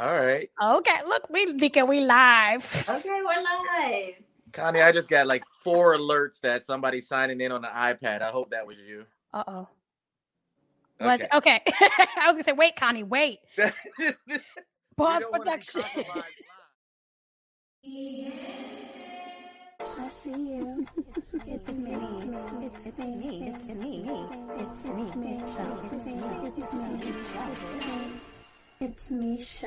All right. Okay, look, we Nika, we live. Okay, we're live. Connie, I just got like four alerts that somebody's signing in on the iPad. I hope that was you. Uh oh. Was okay. I was gonna say, wait, Connie, wait. Pause production. I see you. It's me. It's me. It's me. It's me. It's me. It's me. It's me. It's me. It's me, bitch.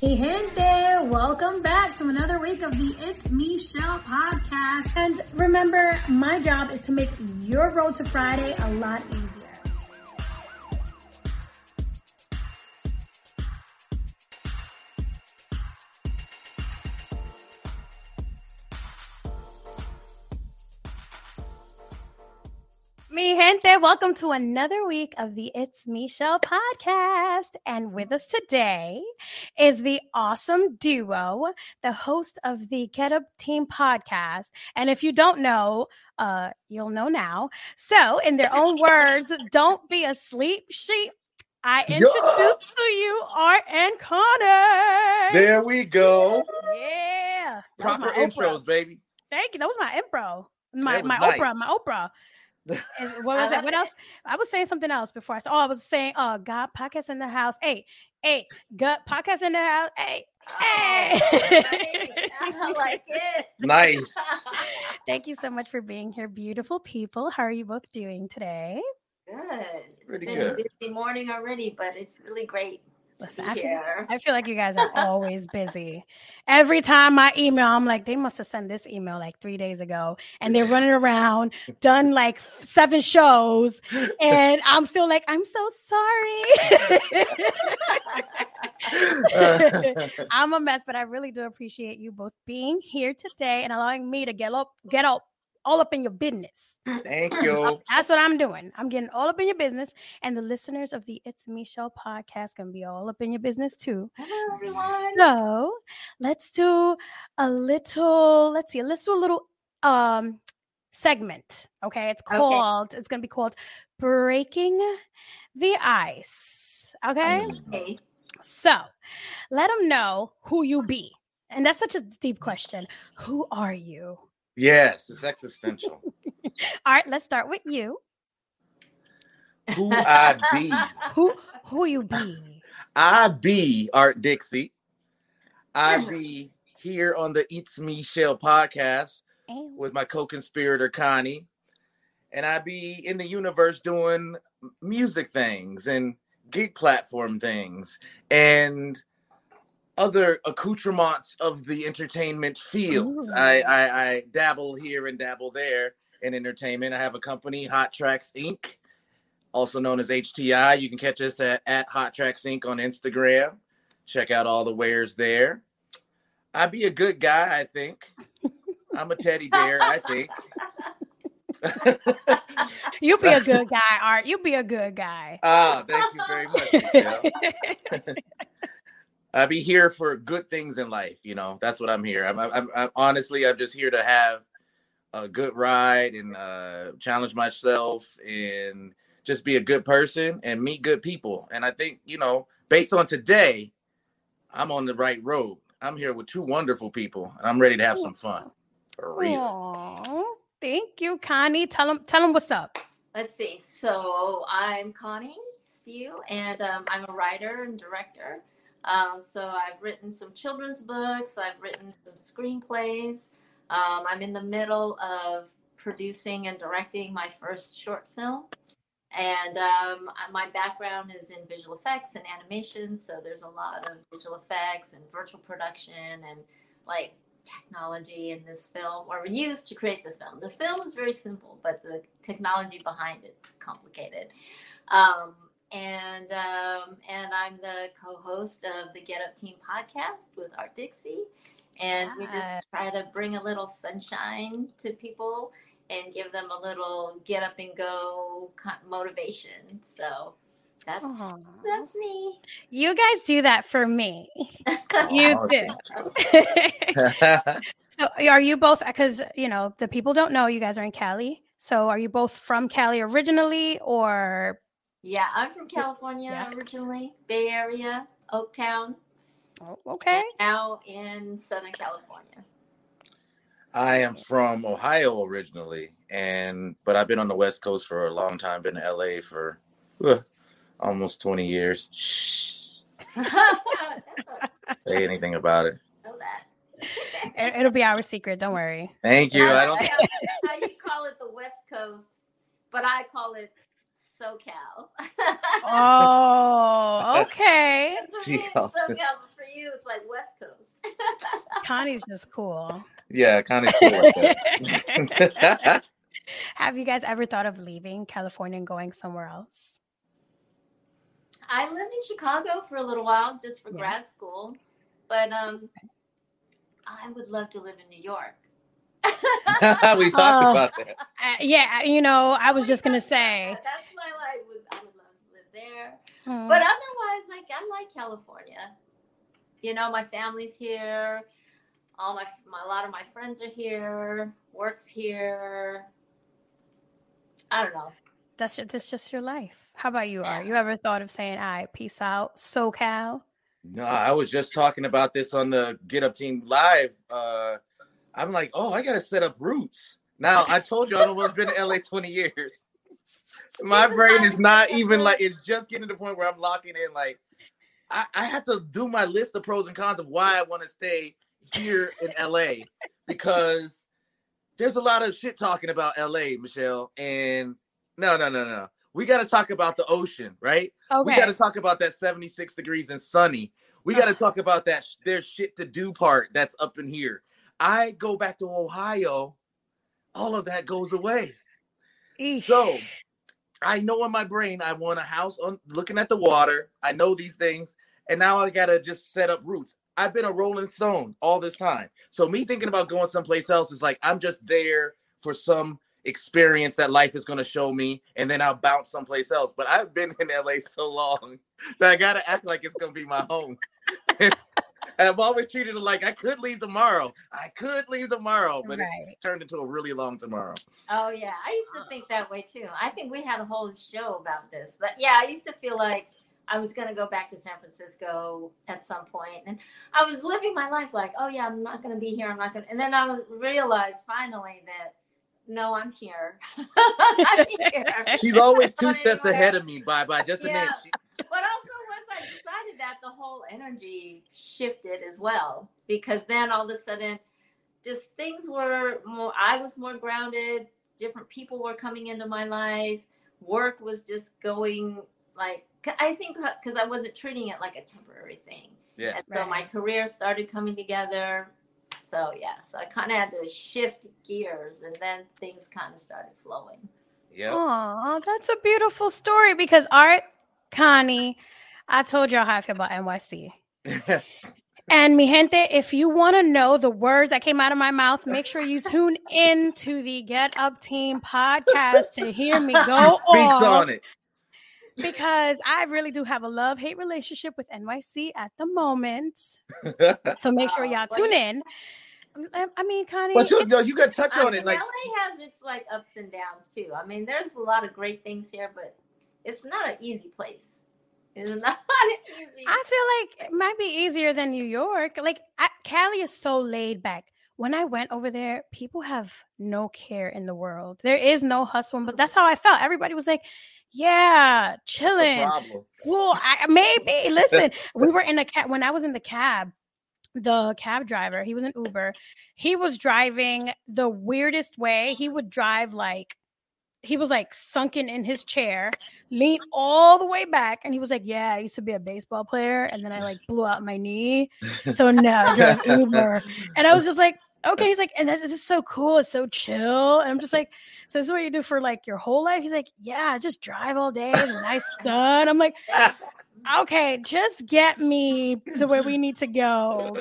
Hey, gente, welcome back to another week of the It's Michelle podcast. And remember, my job is to make your road to Friday a lot easier. Gente, welcome to another week of the It's Michelle podcast. And with us today is the awesome duo, the host of the Get Up Team podcast. And if you don't know, uh, you'll know now. So, in their own words, don't be asleep, sheep. I introduce yeah. to you Art and Connor. There we go. Yeah. Proper intros, baby. Thank you. That was my intro. My my nice. Oprah, my Oprah what was it? What else? I was saying something else before. I said, oh, I was saying, oh, God podcast in the house. Hey, hey, gut podcast in the house. Hey, hey. Oh, I like it. Nice. Thank you so much for being here, beautiful people. How are you both doing today? Good. It's Pretty been good. a busy morning already, but it's really great Listen, I feel, I feel like you guys are always busy. Every time I email, I'm like, they must have sent this email like three days ago, and they're running around, done like seven shows, and I'm still like, I'm so sorry. I'm a mess, but I really do appreciate you both being here today and allowing me to get up, get up all up in your business. Thank you. That's what I'm doing. I'm getting all up in your business. And the listeners of the It's Me Show podcast can be all up in your business too. Hello, everyone. So let's do a little, let's see, let's do a little um segment. Okay. It's called, okay. it's gonna be called Breaking the Ice. Okay. Okay. So let them know who you be. And that's such a deep question. Who are you? Yes, it's existential. All right, let's start with you. Who I be? who who you be? I be Art Dixie. I hmm. be here on the It's Michelle podcast with my co-conspirator Connie, and I be in the universe doing music things and gig platform things and other accoutrements of the entertainment field. I, I, I dabble here and dabble there in entertainment. I have a company, Hot Tracks Inc., also known as HTI. You can catch us at, at Hot Tracks Inc. on Instagram. Check out all the wares there. I'd be a good guy, I think. I'm a teddy bear, I think. You'd be a good guy, Art. You'd be a good guy. Ah, thank you very much. I be here for good things in life. You know, that's what I'm here. I'm, I'm, I'm honestly, I'm just here to have a good ride and uh, challenge myself and just be a good person and meet good people. And I think, you know, based on today, I'm on the right road. I'm here with two wonderful people, and I'm ready to have some fun. For real. Aww, thank you, Connie. Tell them, tell them what's up. Let's see. So I'm Connie Sue, and um, I'm a writer and director. Um, so I've written some children's books, I've written some screenplays. Um, I'm in the middle of producing and directing my first short film. And um, my background is in visual effects and animation. So there's a lot of visual effects and virtual production and like technology in this film or used to create the film. The film is very simple, but the technology behind it's complicated. Um, and um, and I'm the co-host of the Get Up Team podcast with Art Dixie, and we just try to bring a little sunshine to people and give them a little get up and go motivation. So that's Aww. that's me. You guys do that for me. you do. so are you both because you know the people don't know you guys are in Cali. So are you both from Cali originally or yeah, I'm from California yeah. originally, Bay Area. Oaktown. Oh, okay. Now in Southern California. I am from Ohio originally, and but I've been on the West Coast for a long time. Been to LA for uh, almost twenty years. Shh. Say anything about it. know that. It, will be our secret. Don't worry. Thank you. I don't. how, how you call it the West Coast, but I call it SoCal. oh, okay. She SoCal, but for you, it's like West Coast. Connie's just cool. Yeah, Connie's cool. Have you guys ever thought of leaving California and going somewhere else? I lived in Chicago for a little while just for yeah. grad school, but um, I would love to live in New York. we talked about that. Uh, yeah, you know, I was just gonna say. That's my life. I would love to live there, hmm. but otherwise, like I like California. You know, my family's here. All my, my a lot of my friends are here. Works here. I don't know. That's just, that's just your life. How about you? Yeah. Are you ever thought of saying, "All right, peace out, SoCal"? No, I was just talking about this on the Get Up Team Live. Uh, I'm like, oh, I gotta set up roots. Now I told you I've almost been to LA 20 years. My brain is not even like it's just getting to the point where I'm locking in. Like, I, I have to do my list of pros and cons of why I want to stay here in LA because there's a lot of shit talking about LA, Michelle. And no, no, no, no we got to talk about the ocean, right? Okay. We got to talk about that 76 degrees and sunny. We got to talk about that sh- there's shit to do part that's up in here. I go back to Ohio, all of that goes away. Eesh. So I know in my brain I want a house on looking at the water. I know these things, and now I gotta just set up roots. I've been a Rolling Stone all this time, so me thinking about going someplace else is like I'm just there for some experience that life is going to show me and then I'll bounce someplace else. But I've been in LA so long that I got to act like it's going to be my home. and I've always treated it like I could leave tomorrow. I could leave tomorrow, but right. it's turned into a really long tomorrow. Oh, yeah. I used to think that way too. I think we had a whole show about this. But yeah, I used to feel like I was going to go back to San Francisco at some. And I was living my life like, oh, yeah, I'm not going to be here. I'm not going to. And then I realized finally that no, I'm here. I'm here. She's always two steps ahead of me. Bye bye. Just yeah. She... But also, once I decided that, the whole energy shifted as well because then all of a sudden, just things were more. I was more grounded. Different people were coming into my life. Work was just going like I think because I wasn't treating it like a temporary thing. Yeah. And so right. my career started coming together so yeah, so I kind of had to shift gears, and then things kind of started flowing. Yeah. Oh, that's a beautiful story because Art, Connie, I told y'all how I feel about NYC. and mi gente, if you want to know the words that came out of my mouth, make sure you tune in to the Get Up Team podcast to hear me go she speaks off. on it because I really do have a love hate relationship with NYC at the moment. so make sure y'all tune in. Um, I mean, Connie. But you, no, you got to touch on it. Like LA has its like ups and downs too. I mean, there's a lot of great things here, but it's not an easy place. It's not easy. I feel like it might be easier than New York. Like I, Cali is so laid back. When I went over there, people have no care in the world. There is no hustle, but that's how I felt. Everybody was like, "Yeah, chilling, cool." I, maybe listen. we were in a cab when I was in the cab the cab driver, he was an Uber. He was driving the weirdest way. He would drive like he was like sunken in his chair, leaned all the way back, and he was like, "Yeah, I used to be a baseball player, and then I like blew out my knee, so now I drive Uber." And I was just like, "Okay." He's like, "And this, this is so cool. It's so chill." And I'm just like, "So this is what you do for like your whole life?" He's like, "Yeah, just drive all day, the nice sun." I'm like, Okay, just get me to where we need to go.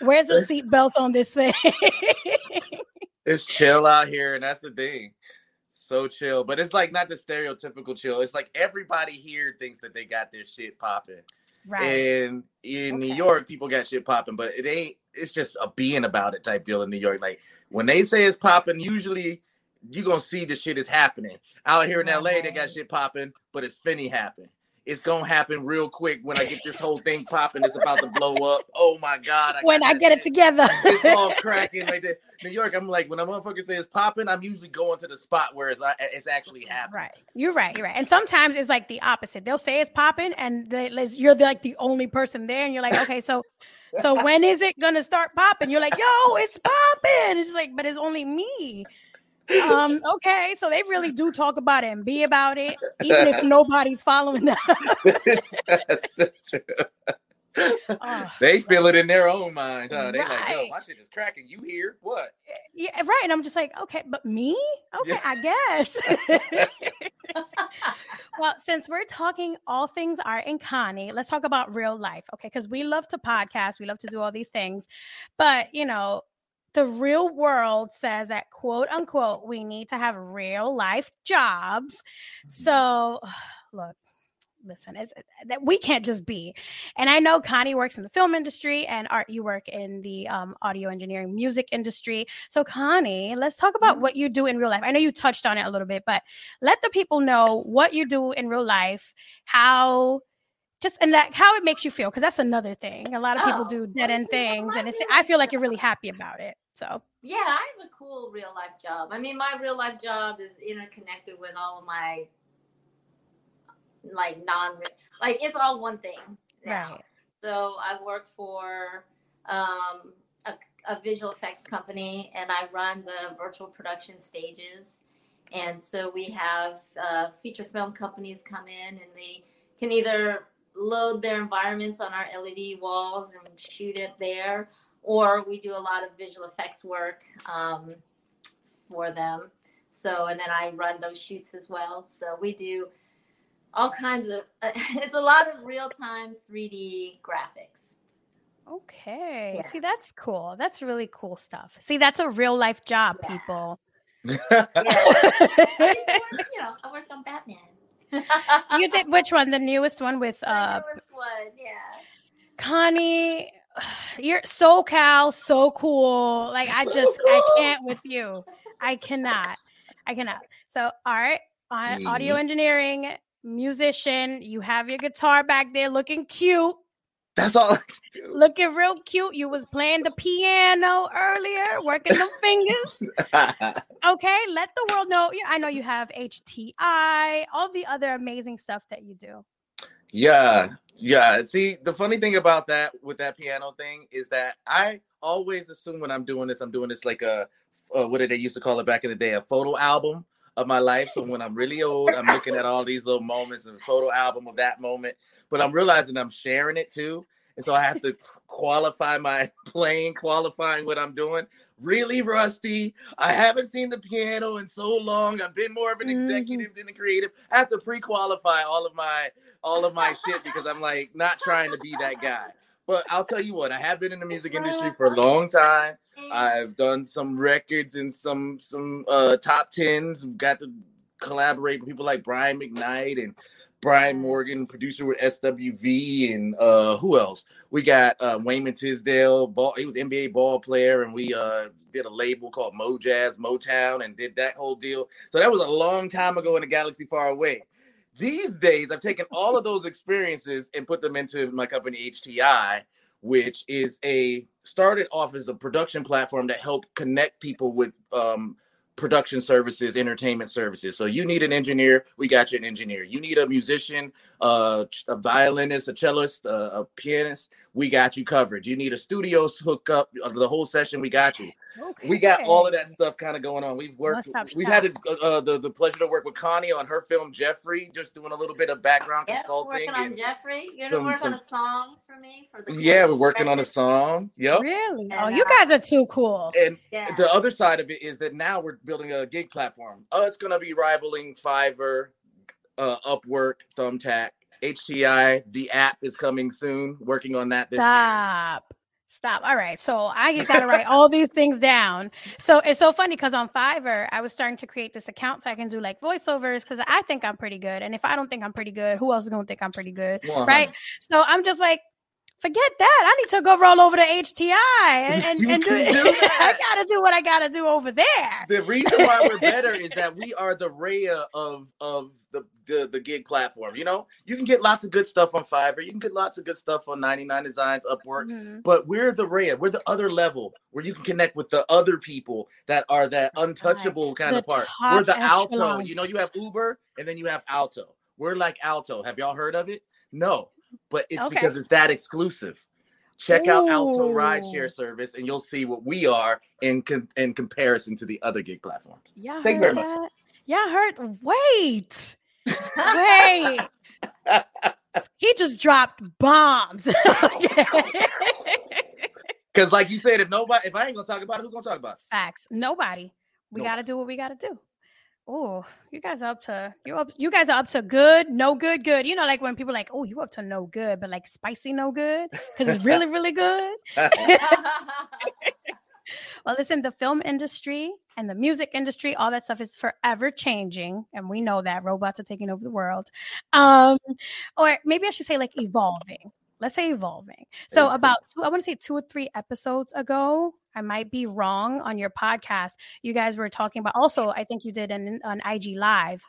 Where's the seatbelt on this thing? it's chill out here, and that's the thing. So chill, but it's like not the stereotypical chill. It's like everybody here thinks that they got their shit popping. Right. And in okay. New York, people got shit popping, but it ain't. It's just a being about it type deal in New York. Like when they say it's popping, usually you gonna see the shit is happening. Out here in LA, they got shit popping, but it's finny happen it's gonna happen real quick when I get this whole thing popping. It's about to blow up. Oh my god! I when I get it together, it's all cracking right there. New York, I'm like when a motherfucker says popping, I'm usually going to the spot where it's uh, it's actually happening. Right, you're right, you're right. And sometimes it's like the opposite. They'll say it's popping, and they, you're like the only person there, and you're like, okay, so. So when is it gonna start popping? You're like, yo, it's popping. It's like, but it's only me um, okay, so they really do talk about it and be about it, even if nobody's following them. That's so true. Oh, they feel it in their own mind. Huh? They right. like, yo, my shit is cracking. You here? What? Yeah, right. And I'm just like, okay, but me? Okay, yeah. I guess. well, since we're talking all things art and Connie, let's talk about real life. Okay, because we love to podcast, we love to do all these things, but you know, the real world says that quote unquote we need to have real life jobs mm-hmm. so look listen it's that we can't just be and i know connie works in the film industry and art you work in the um, audio engineering music industry so connie let's talk about mm-hmm. what you do in real life i know you touched on it a little bit but let the people know what you do in real life how just and that how it makes you feel because that's another thing. A lot of people oh, do dead end things and it's i feel like you're really happy about it so. Yeah i have a cool real life job. I mean my real life job is interconnected with all of my like non like it's all one thing now. right. So i work for um, a, a visual effects company and i run the virtual production stages. And so we have uh, feature film companies come in and they can either load their environments on our LED walls and shoot it there, or we do a lot of visual effects work um, for them. So, and then I run those shoots as well. So we do all kinds of. Uh, it's a lot of real time 3D graphics. Okay. Yeah. See, that's cool. That's really cool stuff. See, that's a real life job, yeah. people. yeah. I work, you know, I work on Batman you did which one? The newest one with uh the newest one, yeah. Connie, you're so cal, so cool. Like I just cool. I can't with you. I cannot. I cannot. So art, uh, audio engineering, musician, you have your guitar back there looking cute. That's all I can do. Looking real cute. You was playing the piano earlier, working the fingers. okay, let the world know. I know you have HTI, all the other amazing stuff that you do. Yeah, yeah. See, the funny thing about that with that piano thing is that I always assume when I'm doing this, I'm doing this like a uh, what did they used to call it back in the day, a photo album of my life. So when I'm really old, I'm looking at all these little moments and a photo album of that moment but I'm realizing I'm sharing it too. And so I have to qualify my playing, qualifying what I'm doing. Really rusty. I haven't seen the piano in so long. I've been more of an mm-hmm. executive mm-hmm. than a creative. I have to pre-qualify all of my all of my shit because I'm like not trying to be that guy. But I'll tell you what, I have been in the music industry for a long time. I've done some records and some some uh top tens. Got to collaborate with people like Brian McKnight and Brian Morgan, producer with SWV, and uh, who else? We got uh, Wayman Tisdale. Ball, he was NBA ball player, and we uh, did a label called Mo Jazz Motown, and did that whole deal. So that was a long time ago in a galaxy far away. These days, I've taken all of those experiences and put them into my company HTI, which is a started off as a production platform that helped connect people with um, production services, entertainment services. So you need an engineer, we got you an engineer. You need a musician, uh, a violinist, a cellist, uh, a pianist, we got you covered. You need a studio hookup, uh, the whole session, we got you. Okay. We got all of that stuff kind of going on. We've worked. We've had a, uh, uh, the the pleasure to work with Connie on her film Jeffrey, just doing a little bit of background yep, consulting. Working on Jeffrey. You're gonna work some, on a song for me for the. Yeah, we're working on a song. Yep. Really? And, oh, you uh, guys are too cool. And yeah. the other side of it is that now we're building a gig platform. Oh, it's gonna be rivaling Fiverr, uh, Upwork, Thumbtack. HTI, the app is coming soon. Working on that this Stop. Year. Stop. All right. So I got to write all these things down. So it's so funny because on Fiverr, I was starting to create this account so I can do like voiceovers because I think I'm pretty good. And if I don't think I'm pretty good, who else is going to think I'm pretty good? Right. So I'm just like, Forget that. I need to go roll over to HTI and, and, and do, do I gotta do what I gotta do over there. The reason why we're better is that we are the Raya of of the, the the gig platform. You know, you can get lots of good stuff on Fiverr. You can get lots of good stuff on 99 Designs, Upwork. Mhm. But we're the Raya. We're the other level where you can connect with the other people that are that untouchable kind The of part. We're the Alto. You know, you have Uber and then you have Alto. We're like Alto. Have y'all heard of it? No, but it's Okay. because it's that exclusive. Check out Alto Ooh. Rideshare Service, and you'll see what we are in com- in comparison to the other gig platforms. Yeah, Thank you very heard much. That? Yeah, I heard. Wait, wait. he just dropped bombs. Because, like you said, if nobody, if I ain't gonna talk about it, who's gonna talk about it? Facts. Nobody. We Nope. got to do what we got to do. Oh, you guys are up to you up. You guys are up to good, no good, good. You know, like when people are like, oh, you up to no good, but like spicy, no good, because it's really, really good. Well, listen, the film industry and the music industry, all that stuff is forever changing, and we know that robots are taking over the world. Um, or maybe I should say like evolving. Let's say evolving. So about two, I want to say two or three episodes ago, I might be wrong on your podcast. You guys were talking about also, I think you did an an IG live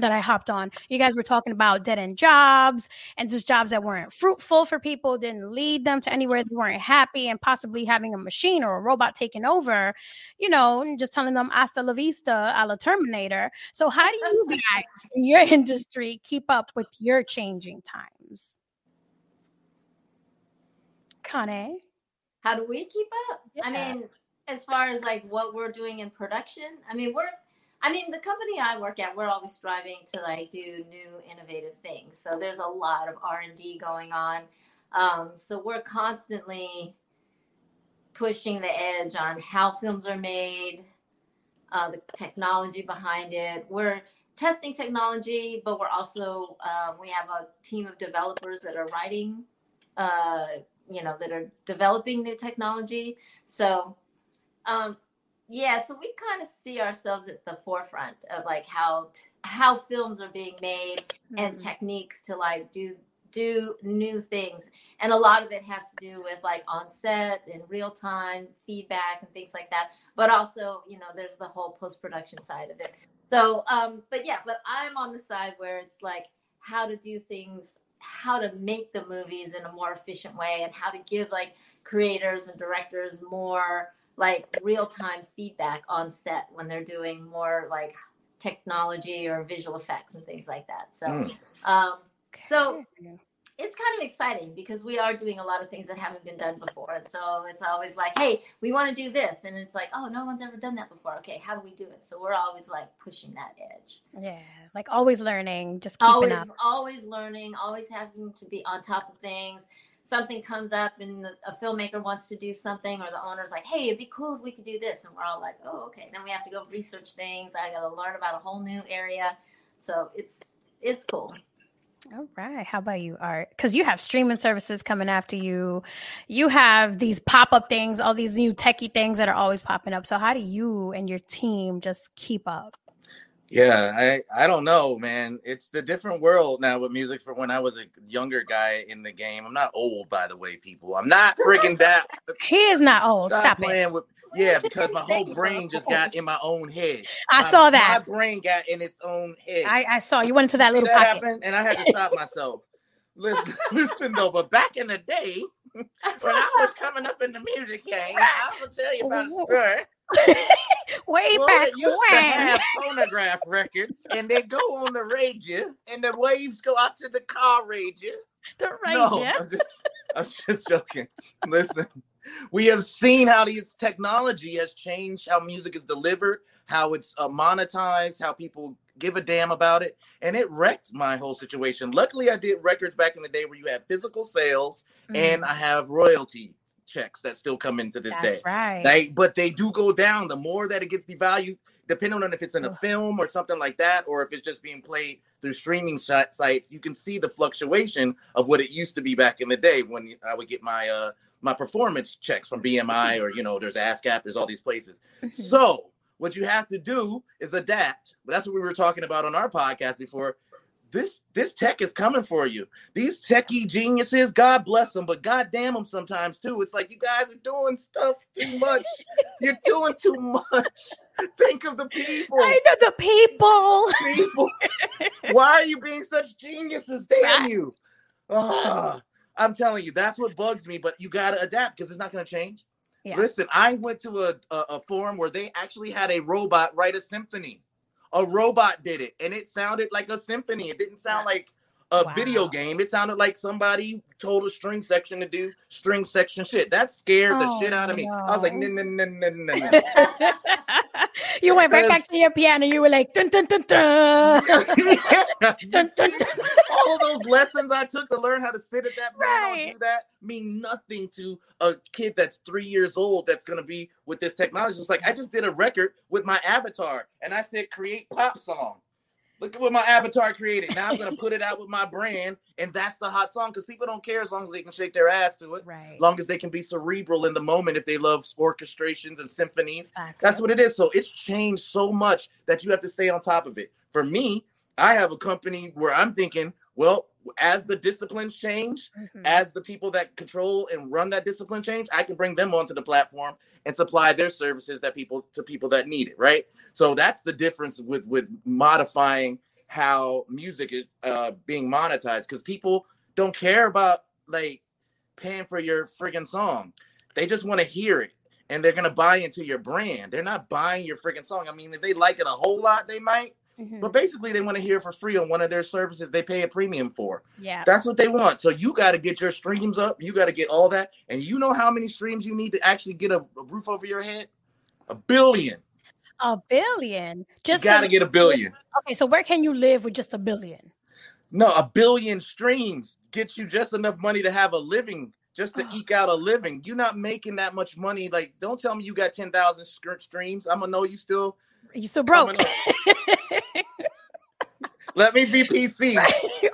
that I hopped on. You guys were talking about dead end jobs and just jobs that weren't fruitful for people, didn't lead them to anywhere they weren't happy, and possibly having a machine or a robot taking over, you know, and just telling them hasta la vista a la Terminator. So, how do you guys in your industry keep up with your changing times? Kane? How do we keep up? I mean, as far as like what we're doing in production, I mean, we're I mean, the company I work at, we're always striving to like do new innovative things. So there's a lot of R&D going on. Um, so we're constantly pushing the edge on how films are made, uh, the technology behind it. We're testing technology, but we're also um, we have a team of developers that are writing, uh, you know, that are developing new technology. So, um, yeah, so we kind of see ourselves at the forefront of like how t- how films are being made and Mhm. techniques to like do do new things. And a lot of it has to do with like on set and real time feedback and things like that. But also you know there's the whole post production side of it. So um but yeah but i'm on the side where it's like how to do things how to make the movies in a more efficient way and how to give like creators and directors more like real time feedback on set when they're doing more like technology or visual effects and things like that so Mm. um So- it's kind of exciting because we are doing a lot of things that haven't been done before. And so it's always like, hey, we want to do this. And it's like, oh, no one's ever done that before. Okay, how do we do it? So we're always like pushing that edge. yeah, like always learning, just keeping Always, up. always learning, always having to be on top of things. Something comes up and the, a filmmaker wants to do something, or the owner's like, hey, it'd be cool if we could do this. And we're all like, oh, okay. Then we have to go research things. I got to learn about a whole new area. So it's, it's cool. All right. How about you, Art? Because you have streaming services coming after you. You have these pop up things, all these new techie things that are always popping up. So, how do you and your team just keep up? Yeah, I I don't know, man. It's the different world now with music for when I was a younger guy in the game. I'm not old, by the way, people. I'm not freaking that. He is not old. Stop, Stop, it. with. Yeah, because my whole brain just got in my own head. I My- saw that. My brain got in its own head. I, I saw you went into that little that pocket. happen? And I had to stop myself. Listen, listen though, but back in the day, when I was coming up in the music game, I will tell you about a story. Way Well, back used to when. have phonograph records, and they go on the radio, and the waves go out to the car radio. the No, radio. I'm just, I'm just joking. Listen, we have seen how these technology has changed how music is delivered, how it's uh, monetized, how people give a damn about it, and it wrecked my whole situation. Luckily, I did records back in the day where you had physical sales, and I have royalty checks that still come into this Mm, That's day. right. They, but they do go down. The more that it gets devalued, depending on if it's in a film or something like that, or if it's just being played through streaming si- sites, you can see the fluctuation of what it used to be back in the day when I would get my uh my performance checks from BMI or you know there's ASCAP, there's all these places. So what you have to do is adapt. But that's what we were talking about on our podcast before. This this tech is coming for you. These techie geniuses, God bless them, but God damn them sometimes too. It's like you guys are doing stuff too much. You're doing too much. Think of the people. I know the people. people. Why are you being such geniuses? Damn Right. you. I'm telling you, that's what bugs me, but you gotta adapt because it's not gonna change. Yeah. Listen, I went to a, a, a forum where they actually had a robot write a symphony. A robot did it, and it sounded like a symphony. It didn't sound like a video game. It sounded like somebody told a string section to do string section shit. That scared the Oh, shit out of me. I was like, no, no, no, no, no, no. you went right back to your piano. You were like, dun, dun, dun, dun. Dun, dun, see, all those lessons I took to learn how to sit at that piano Right. and do that mean nothing to a kid that's three years old that's gonna be with this technology. It's like I just did a record with my avatar and I said create pop song. Look at what my avatar created. Now I'm gonna put it out with my brand, and that's the hot song because people don't care as long as they can shake their ass to it, right. long as they can be cerebral in the moment if they love orchestrations and symphonies. That's what it is. So it's changed so much that you have to stay on top of it. For me, I have a company where I'm thinking, well, as the disciplines change, Mhm. as the people that control and run that discipline change, I can bring them onto the platform and supply their services that people to people that need it, right? So that's the difference with with modifying how music is uh being monetized because people don't care about like paying for your friggin' song. They just want to hear it and they're gonna buy into your brand. They're not buying your friggin' song. I mean, if they like it a whole lot, they might, Mhm. but basically they want to hear for free on one of their services they pay a premium for. yeah. That's what they want. So you got to get your streams up. You got to get all that. And you know how many streams you need to actually get a, a roof over your head? A billion. A billion. Just got to so- get a billion. Okay, so where can you live with just a billion? No, a billion streams gets you just enough money to have a living, just to Oh. eke out a living. You're not making that much money. Like, don't tell me you got 10,000 sc- streams. I'm going to know you still. You still broke. Let me be PC.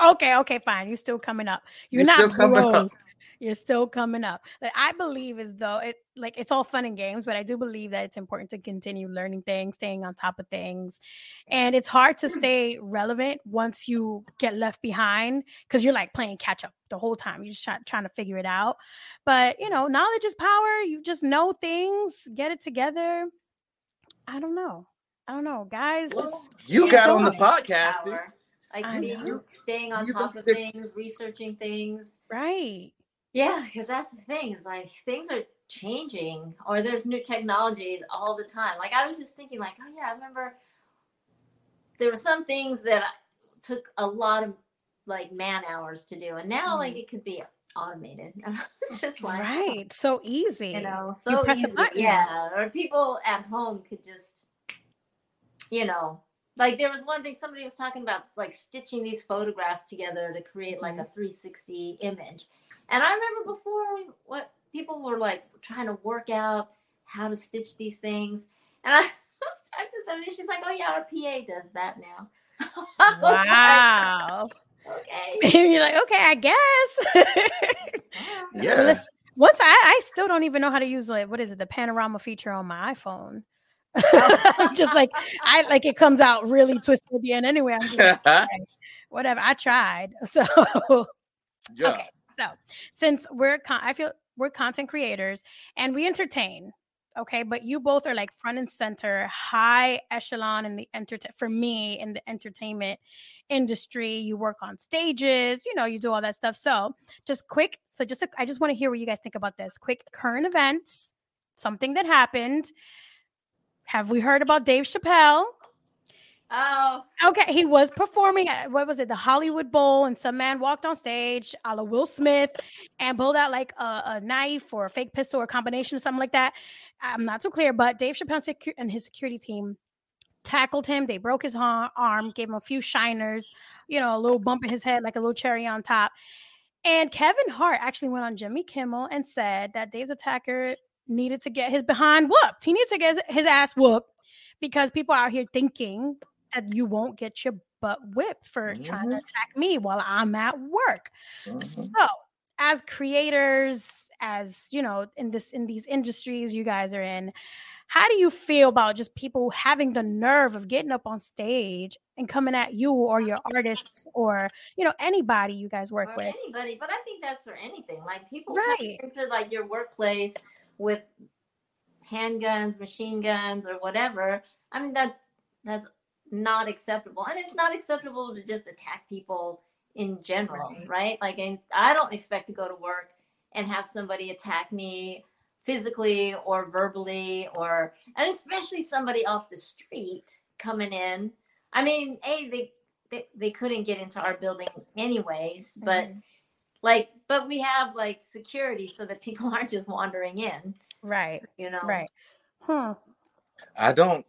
okay, okay, fine. You're still coming up. You're, You're not up. You're still coming up. Like, I believe as though it like it's all fun and games, but I do believe that it's important to continue learning things, staying on top of things. And it's hard to mm. stay relevant once you get left behind because you're like playing catch up the whole time. You're just try- trying to figure it out. But you know, knowledge is power. You just know things, get it together. I don't know. I don't know, guys. just you got on the podcast. Power. Like I being know. staying on You top think of that- things, researching things. right. Yeah, because that's the thing. Is like things are changing, or there's new technology all the time. Like I was just thinking, like, oh yeah, I remember there were some things that I, took a lot of like man hours to do, and now like mm-hmm. it could be automated. it's just like right. So easy. you know, so you press a button. Yeah, or people at home could just, you know, like there was one thing somebody was talking about, like stitching these photographs together to create like Mm-hmm. a 360 image. And I remember before what people were like trying to work out how to stitch these things, and I was talking to somebody, she's like, "Oh yeah, our PA does that now." I like, Wow. okay. You're like, okay, I guess. Yeah. Well, once I, I still don't even know how to use like what is it, the panorama feature on my iPhone. Just like I like it comes out really twisted at the end anyway. I'm just like, okay, whatever. I tried. So yeah. okay. So since we're con- I feel we're content creators and we entertain. Okay, but you both are like front and center, high echelon in the entertain for me in the entertainment industry. You work on stages, you know, you do all that stuff. So just quick, so just a, I just want to hear what you guys think about this. Quick current events, something that happened. Have we heard about Dave Chappelle? Oh, Okay, he was performing at what was it, the Hollywood Bowl, and some man walked on stage, a la Will Smith, and pulled out like a, a knife or a fake pistol or a combination or something like that. I'm not too clear, but Dave Chappelle and his security team tackled him. They broke his arm, gave him a few shiners, you know, a little bump in his head, like a little cherry on top. And Kevin Hart actually went on Jimmy Kimmel and said that Dave's attacker needed to get his behind whooped. He needs to get his, ass whooped because people are out here thinking that you won't get your butt whipped for trying to Mhm. attack me while I'm at work. Mhm. So, as creators, as you know, in this in these industries you guys are in, how do you feel about just people having the nerve of getting up on stage and coming at you or your artists or you know anybody you guys work or with? anybody, but I think that's for anything. Like people Right. into like your workplace with handguns, machine guns, or whatever. I mean that's that's not acceptable, and it's not acceptable to just attack people in general, Right. right? Like, and I don't expect to go to work and have somebody attack me physically or verbally, or and especially somebody off the street coming in. I mean, a they they, they couldn't get into our building anyways, but Mhm. Like but we have like security so that people aren't just wandering in right, you know right. Huh. I don't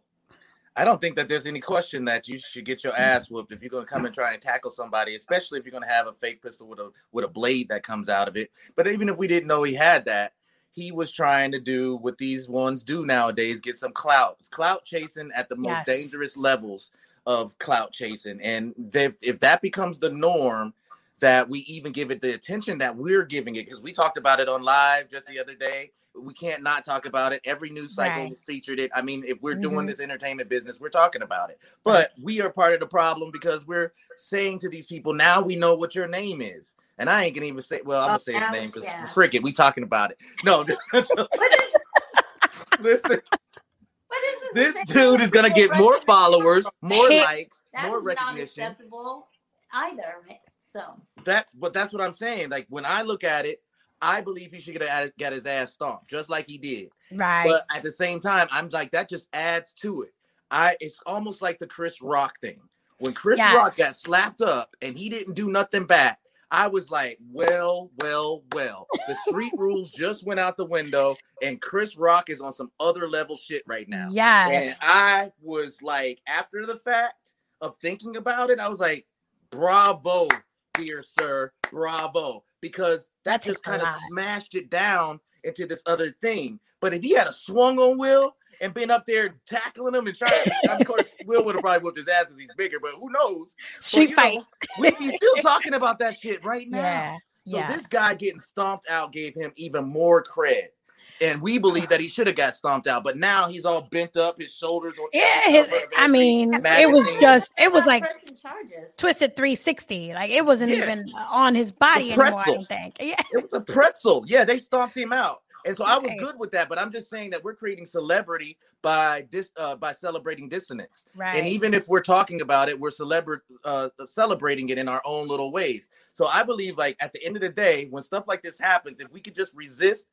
I don't think that there's any question that you should get your ass whooped if you're gonna come and try and tackle somebody, especially if you're gonna have a fake pistol with a with a blade that comes out of it. But even if we didn't know he had that, he was trying to do what these ones do nowadays, get some clout. It's clout chasing at the most Yes. dangerous levels of clout chasing. And if that becomes the norm, that we even give it the attention that we're giving it, because we talked about it on live just the other day. We can't not talk about it. Every news cycle Right. has featured it. I mean, if we're doing Mhm. this entertainment business, we're talking about it. But we are part of the problem because we're saying to these people, now we know what your name is. And I ain't gonna even say, well, I'm Oh, gonna say his name because yeah. frick it, we talking about it. No, listen, this this dude is gonna get more followers, more likes, That more not recognition. acceptable either? So That, but that's what I'm saying. Like when I look at it, I believe he should get get his ass stomped, just like he did. Right. But at the same time, I'm like that just adds to it. I it's almost like the Chris Rock thing. When Chris Yes. Rock got slapped up and he didn't do nothing back, I was like, well, well, well. The street rules just went out the window, and Chris Rock is on some other level shit right now. Yes. And. I was like, after the fact of thinking about it, I was like, bravo, dear sir, bravo. Because that, That just kind of smashed it down into this other thing. But if he had a swung on Will and been up there tackling him and trying, of course, Will would have probably whooped his ass because he's bigger, but who knows? Street fight. know, We'd be still talking about that shit right now. Yeah. So yeah. this guy getting stomped out gave him even more cred. And we believe that he should have got stomped out, but now he's all bent up, his shoulders. On yeah, his, I every mean, it was just, it was like charges twisted 360. Like it wasn't Yeah. even on his body anymore, I pretzel. don't think. Yeah. it was a pretzel. Yeah, they stomped him out. And so I was Right. good with that, but I'm just saying that we're creating celebrity by dis uh, by celebrating dissonance. Right. And even if we're talking about it, we're celebra- uh, celebrating it in our own little ways. So I believe, like at the end of the day, when stuff like this happens, if we could just resist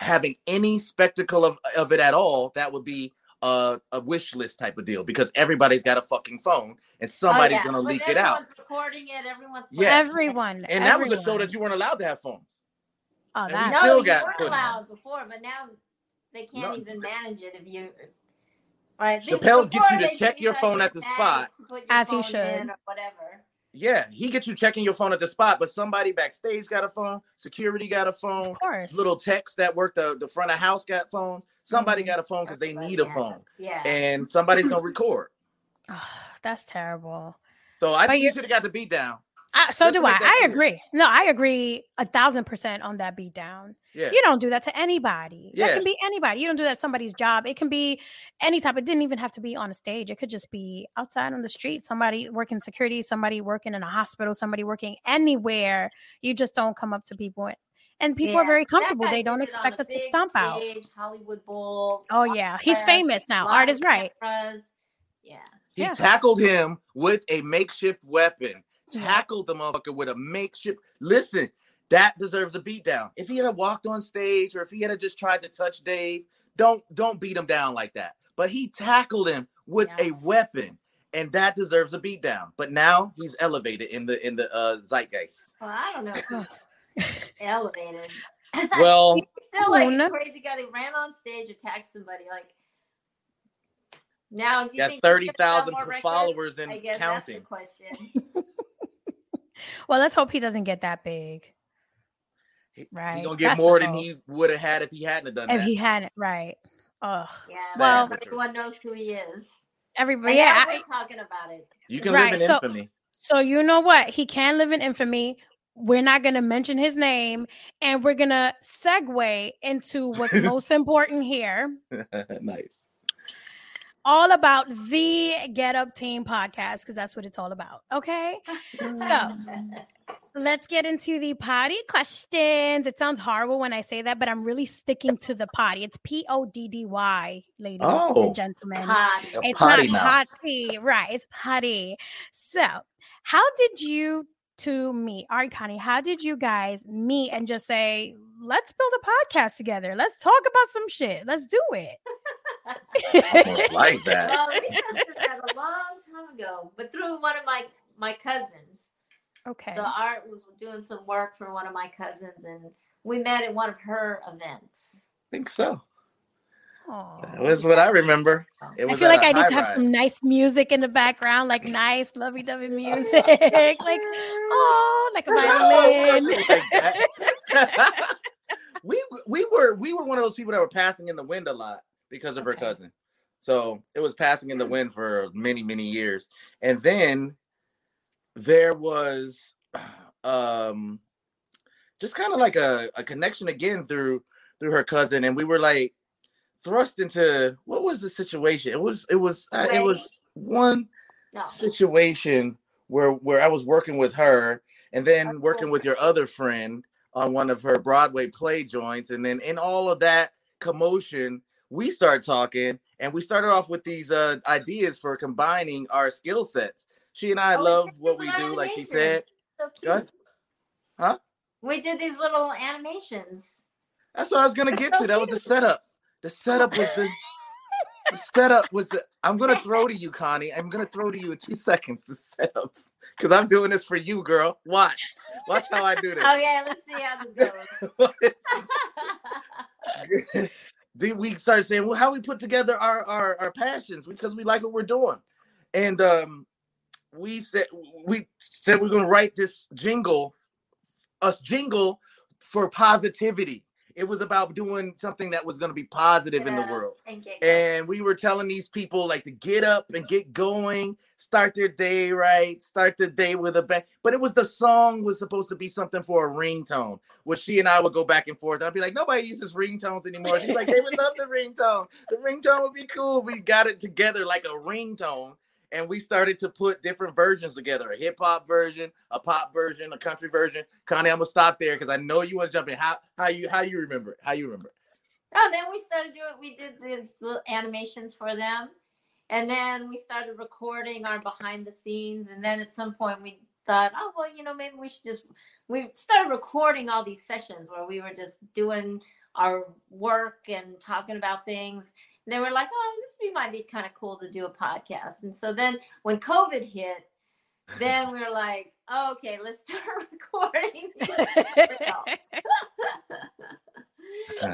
having any spectacle of, of it at all, that would be a, a wish list type of deal because everybody's got a fucking phone and oh, somebody's Oh, yeah. gonna leak it out. everyone's recording it everyone's Yeah. everyone. And that was a show that you weren't allowed to have phones. Oh, and we that. no still you got weren't footage. allowed before but now they can't No. even manage it if you right Chappelle gets you to check your phone at the spot. to put your As he should. or whatever Yeah, he gets you checking your phone at the spot, but somebody backstage got a phone, security got a phone, Of course. little techs that work the, the front of house got phones. Somebody Mhm. got a phone because they need a has phone, yeah and somebody's gonna record. Oh, that's terrible. So I But think you should have got the beat down. I, so do I. I clear. agree. No, I agree a thousand percent on that beat down. Yeah, You don't do that to anybody. That can be anybody. You don't do that to somebody's job. It can be any type. It didn't even have to be on a stage. It could just be outside on the street. Somebody working security, somebody working in a hospital, somebody working anywhere. You just don't come up to people. And, and people are very comfortable. They don't expect it to big stomp out. Hollywood Bowl. Oh, yeah. He's press, famous now. Art is right. cameras. Yeah. he yeah. tackled him with a makeshift weapon. Yeah. Tackled the motherfucker with a makeshift. Listen, that deserves a beatdown. If he had walked on stage or if he had just tried to touch Dave, don't don't beat him down like that. But he tackled him with a weapon, and that deserves a beatdown. But now he's elevated in the in the uh, zeitgeist. Well, I don't know. elevated. Well, He's still like Una? crazy guy that ran on stage, attacked somebody. Like now, you got think he's thirty gonna sell thousand more records? followers I and guess that's the counting. question. Well, let's hope he doesn't get that big. Right. He's gonna get That's more than he would have had if he hadn't have done If that. he hadn't, right? Oh, Yeah, Well- well, everyone knows who he is. everybody. And Yeah. I- we're talking about it. you can right, live in so- infamy. So you know what? He can live in infamy. we're not going to mention his name and we're going to segue into what's most important here nice. All about the get up team podcast because that's what it's all about okay? So let's get into the potty questions. It sounds horrible when i say that but i'm really sticking to the potty. It's p-o-d-d-y ladies Oh. and gentlemen. Potty. It's potty not potty right it's potty. So how did you two meet? All right, Connie, how did you guys meet and just say let's build a podcast together. Let's talk about some shit. Let's do it. Almost like that. well, we tested that a long time ago, but through one of my my cousins. okay The art was doing some work for one of my cousins, and we met at one of her events. I think so. Aw. That was what I remember. It I feel like I need to have high-rise. some nice music in the background, like nice lovey-dovey music, like oh, like a violin. Like we we were we were one of those people that were passing in the wind a lot because of her cousin. So it was passing in the wind for many many years, and then there was um just kind of like a, a connection again through through her cousin, and we were like thrust into what was the situation? It was it was uh, it was one No, situation where where I was working with her and then working with your other friend on one of her Broadway play joints. And then in all of that commotion we start talking and we started off with these uh ideas for combining our skill sets. She and I Oh, love what we do like she said. so cute. Huh? We did these little animations. That's what I was going to get so to. That was the setup. The setup was the the setup was the I'm gonna throw to you, Connie. I'm gonna throw to you in two seconds the setup. Because I'm doing this for you, girl. Watch. Watch how I do this. Okay, let's see how this goes. then we started saying, well, how we put together our, our our passions because we like what we're doing. And um we said we said we're gonna write this jingle, us jingle for positivity. It was about doing something that was gonna be positive in the world. And. And we were telling these people like to get up and get going, start their day right, start the day with a bang. But it was the song was supposed to be something for a ringtone, which she and I would go back and forth. I'd be like, nobody uses ringtones anymore. She's like, they would love the ringtone. The ringtone would be cool. We got it together like a ringtone. And we started to put different versions together: a hip hop version, a pop version, a country version. Connie, I'm gonna stop there because I know you want to jump in. How how you how you remember it? How you remember it? Oh, then we started doing. We did these little animations for them, and then we started recording our behind the scenes. And then at some point, we thought, oh well, you know, maybe we should just. We started recording all these sessions where we were just doing our work and talking about things. And they were like, oh, this be- might be kind of cool to do a podcast. And so then when COVID hit, then we were like, oh, okay, let's start recording.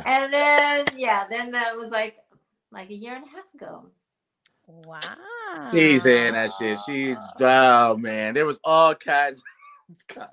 and then yeah, then that was like like a year and a half ago. wow. She's in that shit. She's oh man, there was all kinds. God.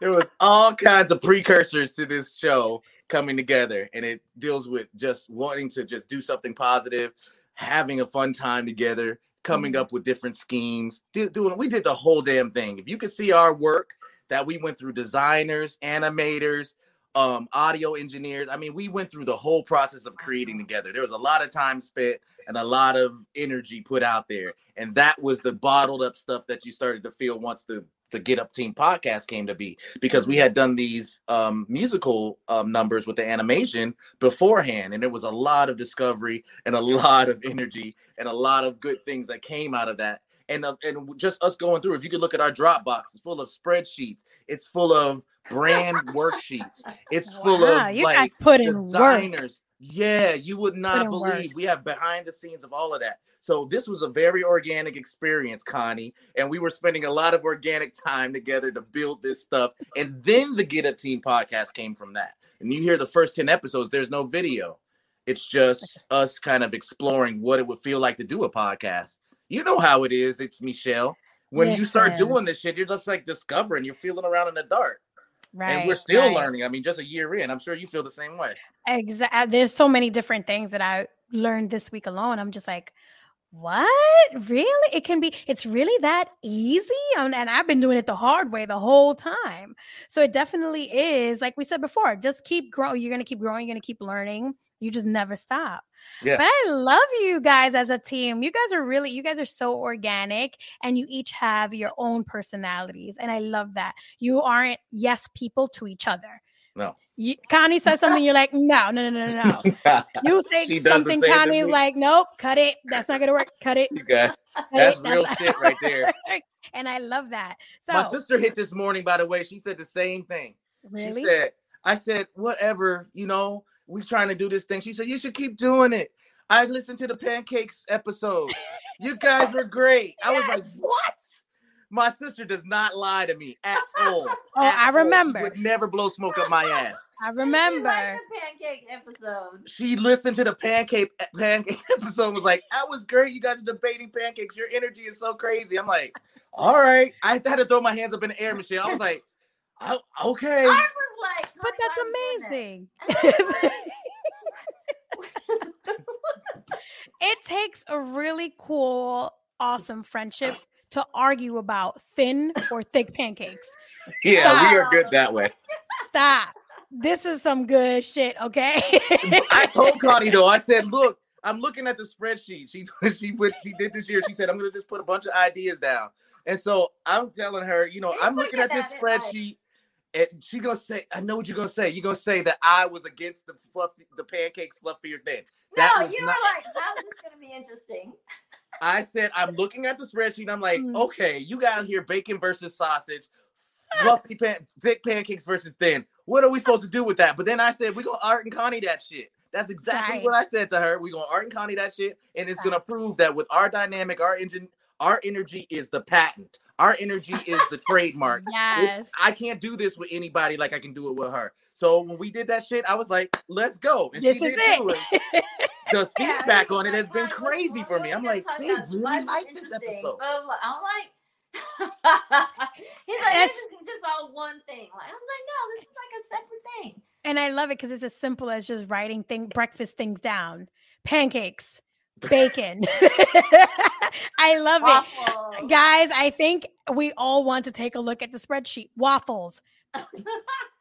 there was all kinds of precursors to this show coming together, and it deals with just wanting to just do something positive, having a fun time together, coming up with different schemes. Doing we did the whole damn thing. If you could see our work that we went through, designers, animators, um, audio engineers. I mean, we went through the whole process of creating together. There was a lot of time spent and a lot of energy put out there. And that was the bottled up stuff that you started to feel once the the Get Up Team podcast came to be because we had done these um, musical um, numbers with the animation beforehand, and there was a lot of discovery and a lot of energy and a lot of good things that came out of that. And uh, and just us going through. If you could look at our Dropbox, it's full of spreadsheets. It's full of brand worksheets. It's full of you like put in work. designers. Yeah, you would not believe work. we have behind the scenes of all of that. So this was a very organic experience, Connie, and we were spending a lot of organic time together to build this stuff. And then the Get Up Team podcast came from that. And you hear the first 10 episodes, there's no video. It's just us kind of exploring what it would feel like to do a podcast. You know how it is. It's Michelle. When you start doing this shit, you're just like discovering, you're feeling around in the dark. Right. and we're still right. learning. I mean, just a year in, I'm sure you feel the same way. Exactly. Uh, there's so many different things that I learned this week alone. I'm just like, What? Really? It can be, it's really that easy. Um, and I've been doing it the hard way the whole time. So it definitely is, like we said before, just keep growing. You're going to keep growing. You're going to keep learning. You just never stop. Yeah. But I love you guys as a team. You guys are really, you guys are so organic and you each have your own personalities. And I love that. You aren't yes people to each other. No. You, Connie says something, you're like, no, no, no, no, no. You say She does the something, Connie's like, nope, cut it. That's not gonna work. Cut it. you guys, that's it. real shit right there. and I love that. So My sister hit this morning, by the way. She said the same thing. really, She said, I said, whatever, you know, we trying to do this thing. She said, you should keep doing it. I listened to the pancakes episode. You guys were great. I was like, what? My sister does not lie to me at all. Oh, At I all. She remember. would never blow smoke up my ass. I remember. like the pancake episode. She listened to the pancake eh, pancake episode and was like, that was great. You guys are debating pancakes. Your energy is so crazy. I'm like, all right. I had to throw my hands up in the air, Michelle. I was like, "Oh, okay. I was like, but that's why are you doing amazing. it takes a really cool, awesome friendship to argue about thin or thick pancakes. Yeah, we are good that way. Stop. This is some good shit, okay? I told Connie though, I said, look, I'm looking at the spreadsheet. She she put she did this year. She said, I'm gonna just put a bunch of ideas down. And so I'm telling her, you know, You I'm looking at this that in, like- spreadsheet. And she gonna say, I know what you're gonna say. You're gonna say that I was against the fluffy, the pancakes fluffier thin. That No, was you were not- like, how's this gonna be interesting? I said, I'm looking at the spreadsheet. I'm like, Mm. okay, you got here bacon versus sausage, fluffy pan, thick pancakes versus thin. What are we supposed to do with that? But then I said, we're gonna Art and Connie that shit. That's exactly what I said to her. We're gonna Art and Connie that shit, and it's gonna prove that with our dynamic, our engine, our energy is the patent. Our energy is the trademark. It- yes. I can't do this with anybody like I can do it with her. So when we did that shit, I was like, let's go. And this she is did it. it. The Yeah, feedback on it has been crazy for me. I'm like, gonna they really like this episode. Blah, blah, blah. I'm like, he's like, That's- this is just all one thing. Like, I was like, no, this is like a separate thing. And I love it because it's as simple as just writing thing breakfast things down. Pancakes, bacon. I love it. Guys, I think we all want to take a look at the spreadsheet. Waffles,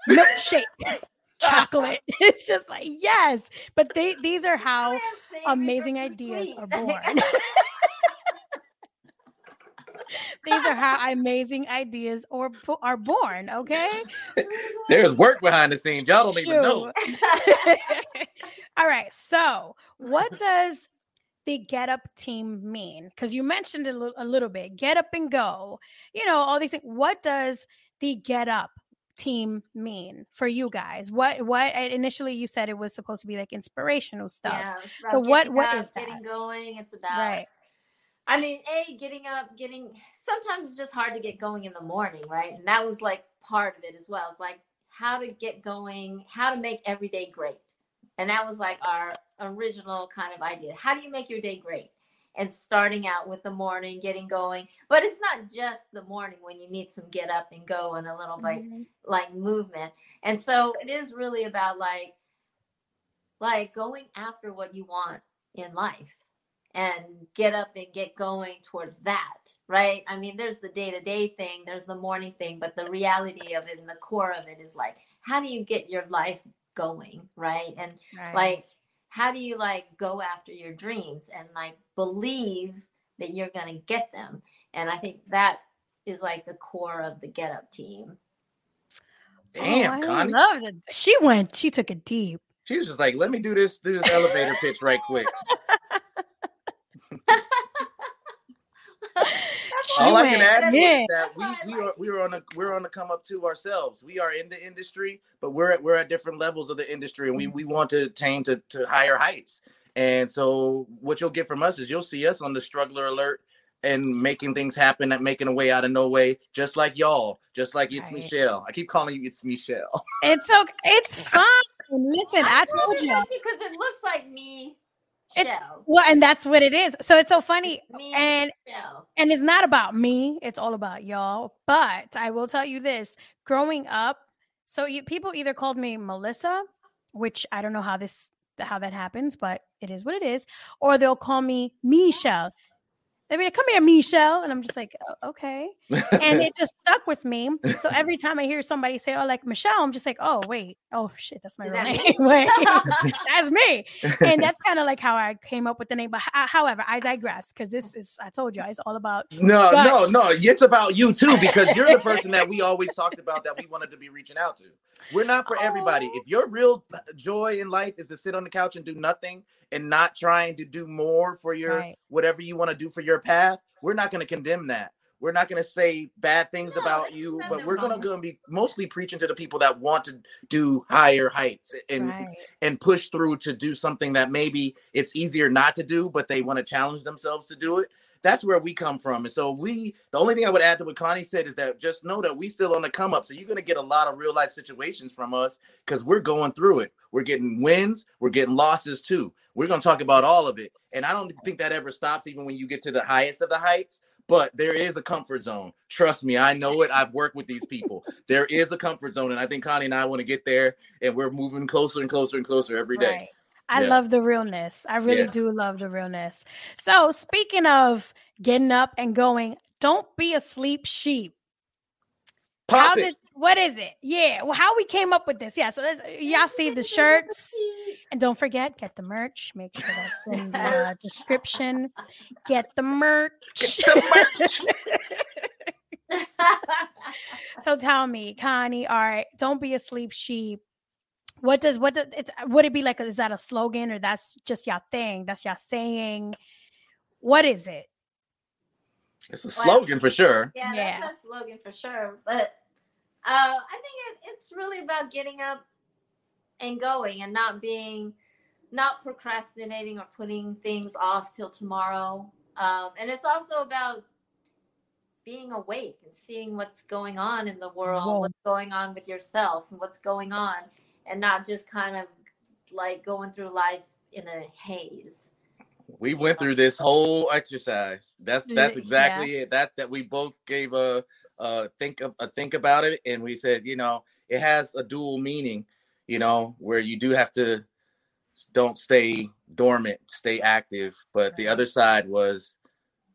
milkshake, chocolate. It's just like, yes. But they these are how amazing ideas sweet. are born. these are how amazing ideas or bo- are born, okay? There's work behind the scenes. Y'all don't even know. All right. So, what does the get up team mean? Because you mentioned it a lit- a little bit get up and go, you know, all these things. What does the get up team mean for you guys? What, what uh, initially you said it was supposed to be like inspirational stuff. Yeah, So what- getting what up, is that? Getting going. It's about Right. I mean, a getting up, getting. Sometimes it's just hard to get going in the morning, right? And that was like part of it as well. It's like how to get going, how to make every day great, and that was like our original kind of idea. How do you make your day great? And starting out with the morning, getting going, but it's not just the morning when you need some get up and go and a little bit Mhm. like movement. And so it is really about like like going after what you want in life and get up and get going towards that, right? I mean, there's the day-to-day thing, there's the morning thing, but the reality of it and the core of it is like how do you get your life going, right? And Right. like how do you like go after your dreams and like believe that you're going to get them? And I think that is like the core of the get up team. Damn, oh, I Connie. love it. She went, she took it deep. She was just like, let me do this, do this elevator pitch right quick. She All I can went add in. is that we we are we're on a we're on the come up to ourselves. We are in the industry, but we're at we're at different levels of the industry, and we mm-hmm. we want to attain to to higher heights. And so, what you'll get from us is you'll see us on the struggler alert and making things happen, and making a way out of no way, just like y'all, just like it's Right. Michelle. I keep calling you it's Michelle. It's okay. It's fine. Listen, I told you. because it looks like me. It's- Shell. Well, and that's what it is. So it's so funny. Me And and it's not about me, it's all about y'all. But I will tell you this, growing up, so you, people either called me Melissa, which I don't know how this how that happens, but it is what it is. Or they'll call me Michelle. I mean, come here, Michelle. And I'm just like, "Oh, okay. And it just stuck with me. So every time I hear somebody say, oh, like Michelle, I'm just like, oh, wait. Oh, shit. That's my Is real that name. Wait, that's me. And that's kind of like how I came up with the name. But ho- however, I digress because this is, I told you, it's all about No, But- no, no. It's about you too, because you're the person that we always talked about that we wanted to be reaching out to. We're not for everybody. Oh. If your real joy in life is to sit on the couch and do nothing and not trying to do more for your Right. whatever you want to do for your path, we're not going to condemn that. We're not going to say bad things No, about you, but we're going to be mostly preaching to the people that want to do higher heights and right. and push through to do something that maybe it's easier not to do, but they want to challenge themselves to do it. That's where we come from. And so we the only thing I would add to what Connie said is that just know that we still on the come up. So you're gonna get a lot of real life situations from us because we're going through it. We're getting wins, we're getting losses too. We're gonna talk about all of it. And I don't think that ever stops, even when you get to the highest of the heights. But there is a comfort zone. Trust me, I know it. I've worked with these people. There is a comfort zone, and I think Connie and I want to get there, and we're moving closer and closer and closer every day. Right. I Yeah. love the realness. I really Yeah. do love the realness. So, speaking of getting up and going, don't be a sleep sheep. how Pop it. did what is it? Yeah, well, how we came up with this? Yeah, so let's, y'all see the shirts, and don't forget get the merch. Make sure that's in the uh, description. Get the merch. so tell me, Connie. All right, don't be a sleep sheep. What does what does it's would it be like? Is that a slogan or that's just your thing? That's your saying. What is it? It's a slogan for sure. Yeah, Yeah. that's our slogan for sure. But uh, I think it, it's really about getting up and going and not being, not procrastinating or putting things off till tomorrow. Um, and it's also about being awake and seeing what's going on in the world, Whoa. what's going on with yourself, and what's going on, and not just kind of like going through life in a haze. We went through this whole exercise. That's that's Yeah. exactly it. That that we both gave a uh think of a think about it, and we said, you know, it has a dual meaning. You know, where you do have to don't stay dormant, stay active. But the other side was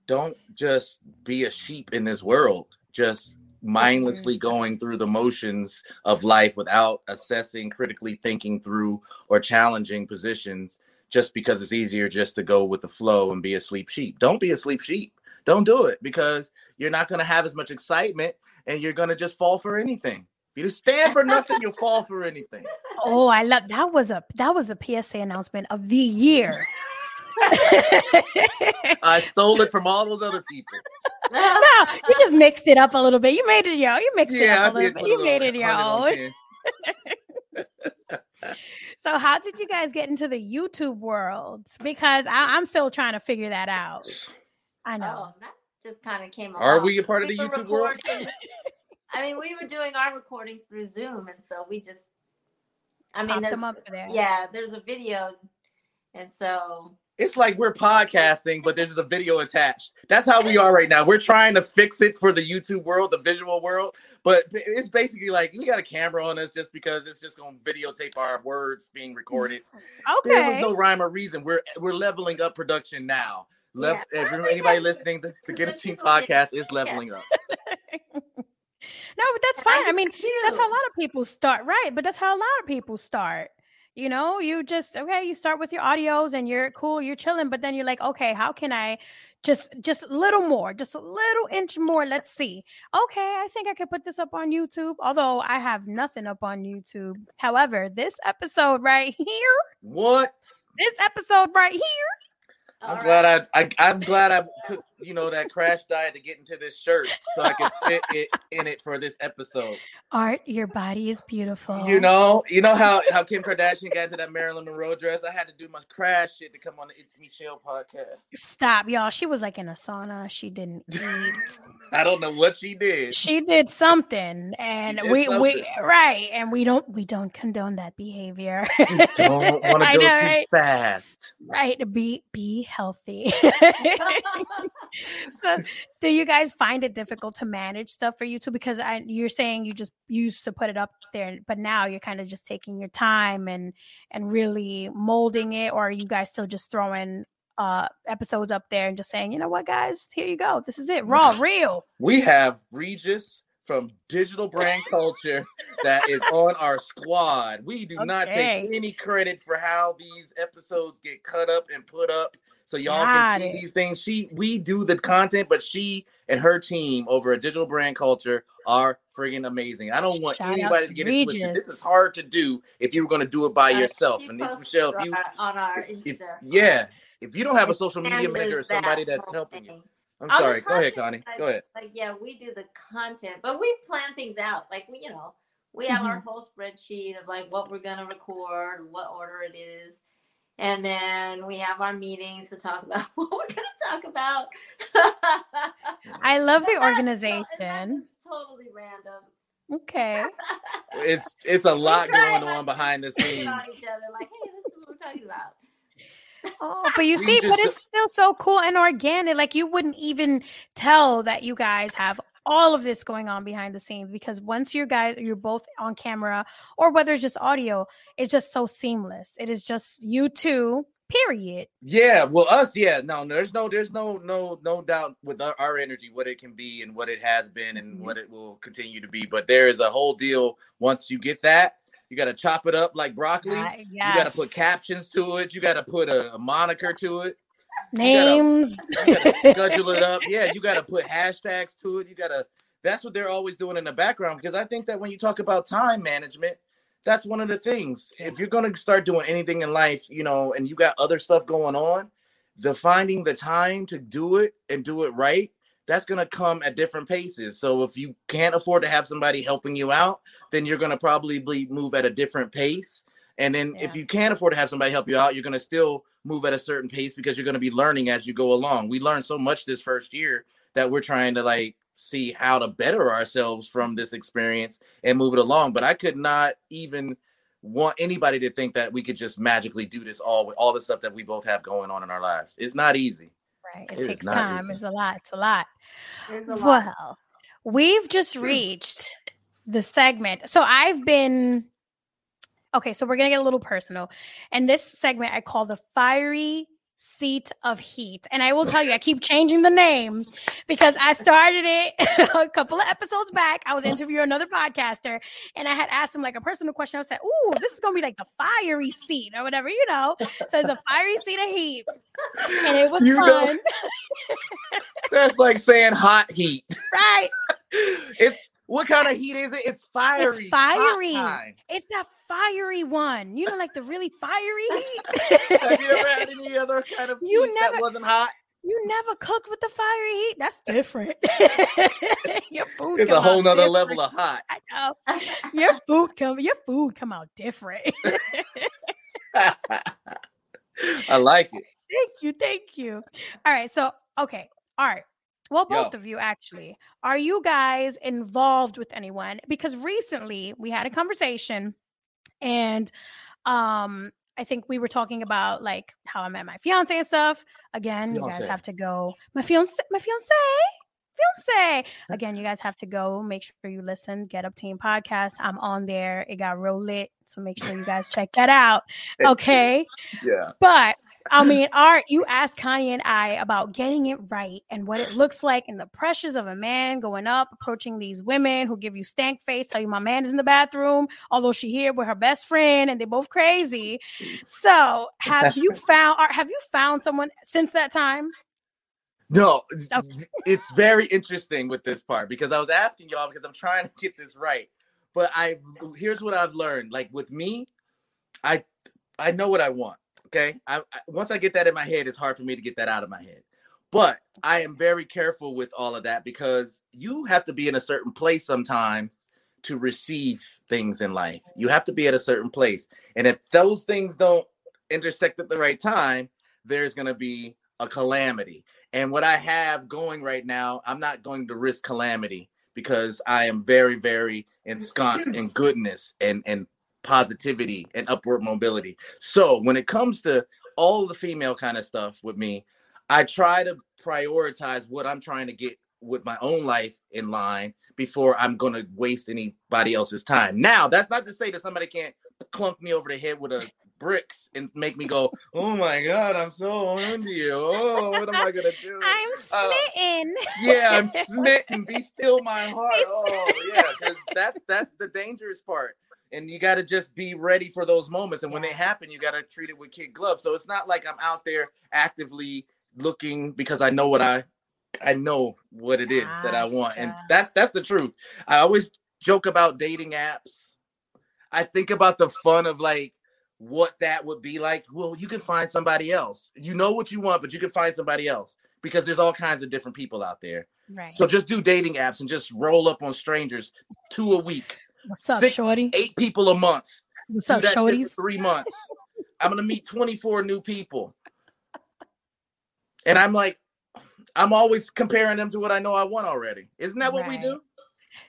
don't just be a sheep in this world. Just mindlessly mm-hmm. going through the motions of life without assessing, critically thinking through, or challenging positions just because it's easier just to go with the flow and be a sleep sheep. Don't be a sleep sheep. Don't do it because you're not going to have as much excitement and you're going to just fall for anything. If you stand for nothing, you'll fall for anything. Oh, I love that was a that was the PSA announcement of the year. I stole it from all those other people. No, you just mixed it up a little bit. You made it your own. You mixed it up a little bit. You made it your own. So, how did you guys get into the YouTube world? Because I, I'm still trying to figure that out. I know. Oh, that just kind of came. Up. Are along. we a part of the were YouTube world? I mean, we were doing our recordings through Zoom, and so we just. I mean, Popped there's, them up there. yeah, there's a video, and so It's like we're podcasting, but there's just a video attached. That's how we are right now. We're trying to fix it for the YouTube world, the visual world, but it's basically like we got a camera on us just because it's just going to videotape our words being recorded. Okay. There was no rhyme or reason. We're we're leveling up production now. Lev- Yeah. every- anybody listening to the Get Up Team podcast is leveling up. No, but that's fine. I just mean, that's how a lot of people start, right? But that's how a lot of people start. You know, you just okay, you start with your audios and you're cool, you're chilling, but then you're like, okay, how can I just just a little more, just a little inch more? Let's see. Okay, I think I could put this up on YouTube, although I have nothing up on YouTube. However, this episode right here, What? this episode right here, I'm All glad right. I, I I'm glad I took you know that crash diet to get into this shirt so I can fit it in it for this episode. Art, your body is beautiful. You know, you know how how Kim Kardashian got into that Marilyn Monroe dress. I had to do my crash shit to come on the It's Michelle podcast. Stop, y'all. She was like in a sauna. She didn't eat. I don't know what she did. she did something and did we we right and we don't we don't condone that behavior Don't want I to go know, too right? fast. right be be healthy so do you guys find it difficult to manage stuff for you too? Because I, you're saying you just used to put it up there but now you're kind of just taking your time and and really molding it or are you guys still just throwing uh episodes up there and just saying you know what guys? Here you go. This is it. Raw real. We have Regis from Digital Brand Culture that is on our squad. We do not take any credit for how these episodes get cut up and put up so y'all Got can see it. these things. She we do the content, but she and her team over at Digital Brand Culture are friggin' amazing. I don't want Shout anybody to to get it twisted. This is hard to do if you were going to do it by Uh, yourself. And it's Michelle, if you on our if, Insta. yeah, if you don't have a social media manager or that somebody that's whole helping you. I'm On the sorry. Go ahead, Connie. side, Go ahead. Like, yeah, we do the content, but we plan things out. Like, we, you know, we have our whole spreadsheet of like what we're gonna record, what order it is, and then we have our meetings to talk about what we're gonna talk about. i love the And that's- and organization that's totally random. okay It's it's a lot going not on behind the scenes. on each other, like, hey, this is what we're talking about. Oh, but you We see, but it's still so cool and organic. Like you wouldn't even tell that you guys have all of this going on behind the scenes because once you guys you're both on camera or whether it's just audio, it's just so seamless. It is just you two, period. Yeah, well, us, yeah, no, there's no, there's no, no, no doubt with our, our energy what it can be and what it has been and Mhm. what it will continue to be. But there is a whole deal. Once you get that, you got to chop it up like broccoli. Uh, You got to put captions to it. You got to put a, a moniker to it. Names. You got to schedule it up. Yeah, you got to put hashtags to it. You got to. That's what they're always doing in the background because I think that when you talk about time management, that's one of the things. If you're going to start doing anything in life, you know, and you got other stuff going on, the finding the time to do it and do it right, that's going to come at different paces. So if you can't afford to have somebody helping you out, then you're going to probably move at a different pace. And then if you can't afford to have somebody help you out, you're going to still move at a certain pace because you're going to be learning as you go along. We learned so much this first year that we're trying to like see how to better ourselves from this experience and move it along. But I could not even want anybody to think that we could just magically do this all with all the stuff that we both have going on in our lives. It's not easy. Right. It It, is takes time. easy. It's a lot. It's a lot. There's a lot. Well, we've just reached the segment. So I've been okay. So we're gonna get a little personal, and this segment I call the fiery seat of heat. And I will tell you, I keep changing the name because I started it a couple of episodes back. I was uh-huh. interviewing another podcaster, and I had asked him like a personal question. I said, "Ooh, this is gonna be like the fiery seat or whatever, you know." So it's a fiery seat of heat, and it was You know- fun, That's like saying hot heat. right? It's what kind of heat is it? It's fiery. hot fiery. It's that fiery one. You know, like the really fiery heat. Have you ever had any other kind of You never- that wasn't hot? you never cooked with the fiery heat. That's different. your food It's a whole nother different. level of hot. I know. Your food come. Your food come out different. I like it. thank you, thank you. All right, so okay, all right. Well, Yo. both of you actually. Are you guys involved with anyone? Because recently we had a conversation and um I think we were talking about like how I met my fiance and stuff. Again, you guys have to go. My fiance, my fiance, fiance. Again, you guys have to go. Make sure you listen. Get Up Team podcast. I'm on there. It got real lit, so make sure you guys check that out. Okay. Yeah. But I mean, Art, you asked Connie and I about getting it right and what it looks like and the pressures of a man going up, approaching these women who give you stank face, tell you my man is in the bathroom, although she here with her best friend and they're both crazy. So have you found Art, have you found someone since that time? No, it's very interesting with this part because I was asking y'all because I'm trying to get this right. But I here's what I've learned. Like with me, I I know what I want. Okay. I, I once I get that in my head, it's hard for me to get that out of my head. But I am very careful with all of that because you have to be in a certain place sometimes to receive things in life. You have to be at a certain place. And if those things don't intersect at the right time, there's going to be a calamity. And what I have going right now, I'm not going to risk calamity because I am very, very ensconced in goodness and and positivity and upward mobility. So when it comes to all the female kind of stuff with me, I try to prioritize what I'm trying to get with my own life in line before I'm to waste anybody else's time. Now, that's not to say that somebody can't clunk me over the head with a bricks and make me go, "Oh my god, I'm so into you. Oh, what am I gonna do?" I'm Uh, smitten. yeah, I'm smitten. Be still my heart. Oh yeah, because that's that's the dangerous part. And you got to just be ready for those moments. And when they happen, you got to treat it with kid gloves. So it's not like I'm out there actively looking because I know what I I know what it is that I want. And that's that's the truth. I always joke about dating apps. I think about the fun of like what that would be like. Well, you can find somebody else. You know what you want, but you can find somebody else because there's all kinds of different people out there. Right. So just do dating apps and just roll up on strangers two a week, What's up, six, shorty? eight people a month. What's up, shorties? three months. I'm gonna meet 24 new people. And I'm like, I'm always comparing them to what I know I want already. Isn't that what we do?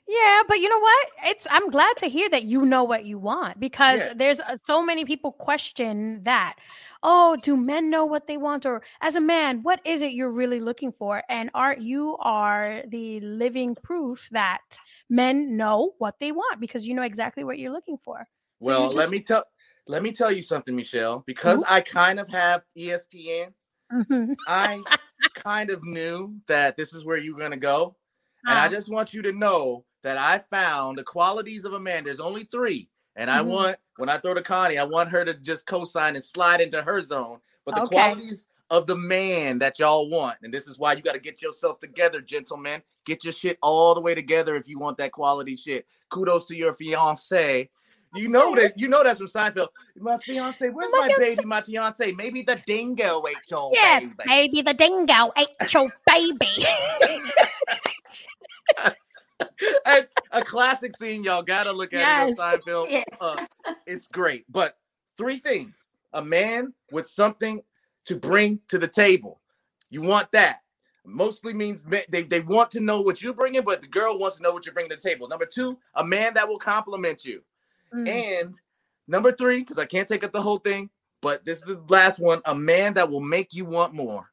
Yeah, but you know what? It's I'm glad to hear that you know what you want because Yeah. there's uh, so many people question that. Oh, do men know what they want or as a man, what is it you're really looking for? And Art, you are the living proof that men know what they want because you know exactly what you're looking for. So well, just- let me tell let me tell you something, Michelle. Because I kind of have ESPN, Mhm. I kind of knew that this is where you're gonna go. And I just want you to know that I found the qualities of a man. There's only three. And I Mhm. want, when I throw to Connie, I want her to just co-sign and slide into her zone. But the Okay. qualities of the man that y'all want. And this is why you got to get yourself together, gentlemen. Get your shit all the way together if you want that quality shit. Kudos to your fiance. You know that you know that's from Seinfeld. My fiance, where's My my, baby? My fiance, maybe the dingo ate your yeah, baby. baby, the dingo ate your baby. it's a classic scene. Y'all gotta look at Yes. it on Seinfeld. Yeah. Uh, it's great. But three things: a man with something to bring to the table. You want that. Mostly means they, they want to know what you're bringing, but the girl wants to know what you're bringing to the table. Number two, a man that will compliment you. Mm. And number three, because I can't take up the whole thing, but this is the last one: a man that will make you want more.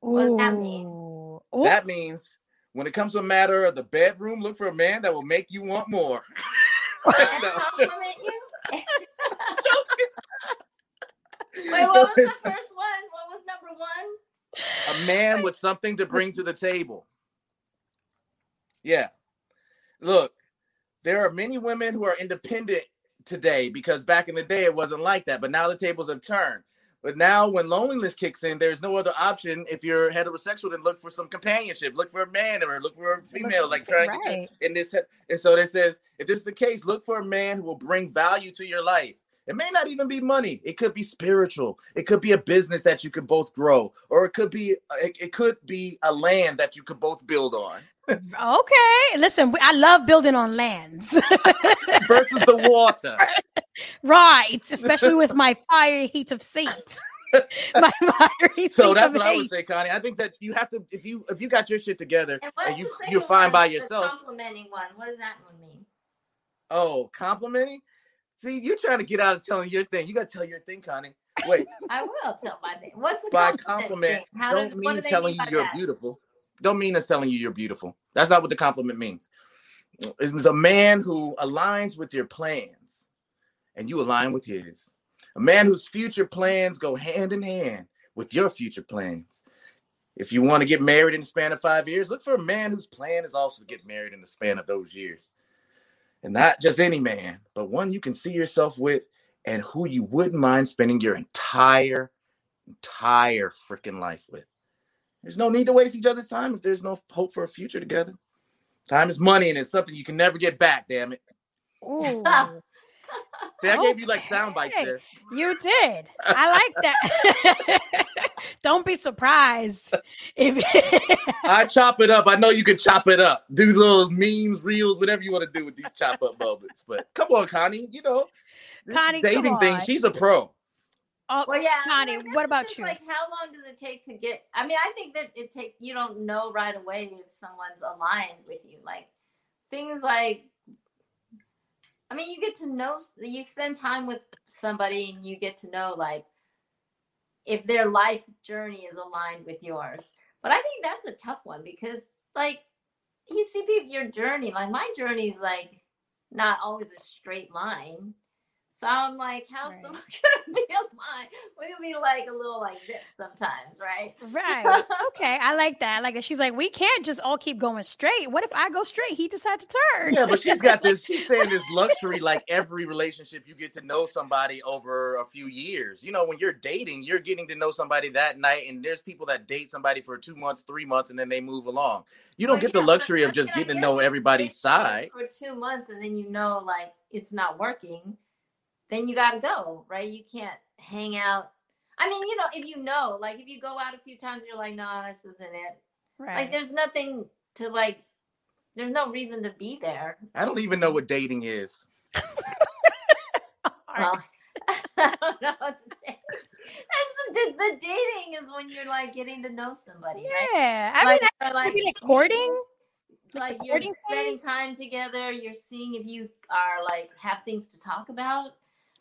What does that mean? Ooh. Ooh. That means when it comes to a matter of the bedroom, look for a man that will make you want more. No, compliment you? Wait, what was the first one? What was number one? a man with something to bring to the table. Yeah. Look, there are many women who are independent today because back in the day it wasn't like that, but now the tables have turned. But now when loneliness kicks in, there's no other option. If you're heterosexual than look for some companionship, look for a man or look for a female, like trying to right. in this and so it says if this is the case look for a man who will bring value to your life. It may not even be money. It could be spiritual. It could be a business that you could both grow or it could be it, it could be a land that you could both build on Okay, listen, I love building on lands. versus the water right, especially with my fire heat of seat. my fire heat so seat that's of what i would say connie i think that you have to if you if you got your shit together And and you you're fine by yourself complimenting one. What does that one mean? oh complimenting see you're trying to get out of telling your thing you got to tell your thing connie wait I will tell my thing. What's the by compliment? compliment? How don't does, mean do they telling mean you you're that? beautiful. Don't mean us telling you you're beautiful. That's not what the compliment means. It was a man who aligns with your plans and you align with his. A man whose future plans go hand in hand with your future plans. If you want to get married in the span of five years, look for a man whose plan is also to get married in the span of those years. And not just any man, but one you can see yourself with and who you wouldn't mind spending your entire, entire freaking life with. There's no need to waste each other's time if there's no hope for a future together. Time is money and it's something you can never get back, damn it. Ooh, See, I gave you like sound bites there. you did. I like that. Don't be surprised if I chop it up. I know you can chop it up. Do little memes, reels, whatever you want to do with these chop up moments. But come on, Connie. You know, this Connie, come dating thing, she's a pro. Oh, Well, yeah, I mean, what about you? Like, how long does it take to get? I mean, I think that it take you don't know right away if someone's aligned with you. Like things like, I mean, you get to know, you spend time with somebody, and you get to know like if their life journey is aligned with yours. But I think that's a tough one because like you see people your journey, like my journey is like not always a straight line. So I'm like, how's Right. someone gonna be a? We're gonna be like a little like this sometimes, right? Right. Okay. I like that. I like that. She's like, we can't just all keep going straight. What if I go straight? He decides to turn. Yeah, but she's got this. She's saying this luxury, like every relationship, you get to know somebody over a few years. You know, when you're dating, you're getting to know somebody that night, and there's people that date somebody for two months, three months, and then they move along. You don't Well, get yeah, the luxury of just getting to know everybody's side. for two months and then you know like it's not working, then you gotta go, right? You can't hang out. I mean, you know, if you know, like if you go out a few times, you're like, no, this isn't it. Right. Like there's nothing to like. There's no reason to be there. I don't even know what dating is. Well, I don't know what to say. That's the, the dating is when you're like getting to know somebody, right? yeah. I like, mean, or, like, like like courting. like you're spending time together you're seeing if you are like have things to talk about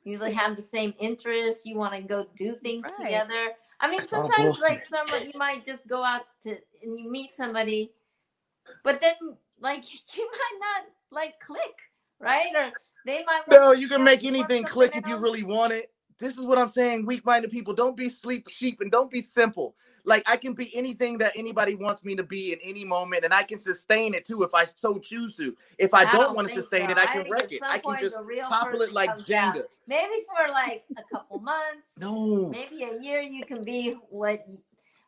you have the same interests you want to go do things Right. together i mean sometimes like someone you might just go out to and you meet somebody but then like you might not like click right or they might want No, you can make anything click if you really want it. This is what I'm saying. Weak-minded people, don't be sleep sheep and don't be simple. Like I can be anything that anybody wants me to be in any moment, and I can sustain it too if I so choose to. If I, don't, want to sustain so. it, I can wreck it. I can just topple it like. Jenga. maybe for like a couple months No, maybe a year you can be what you,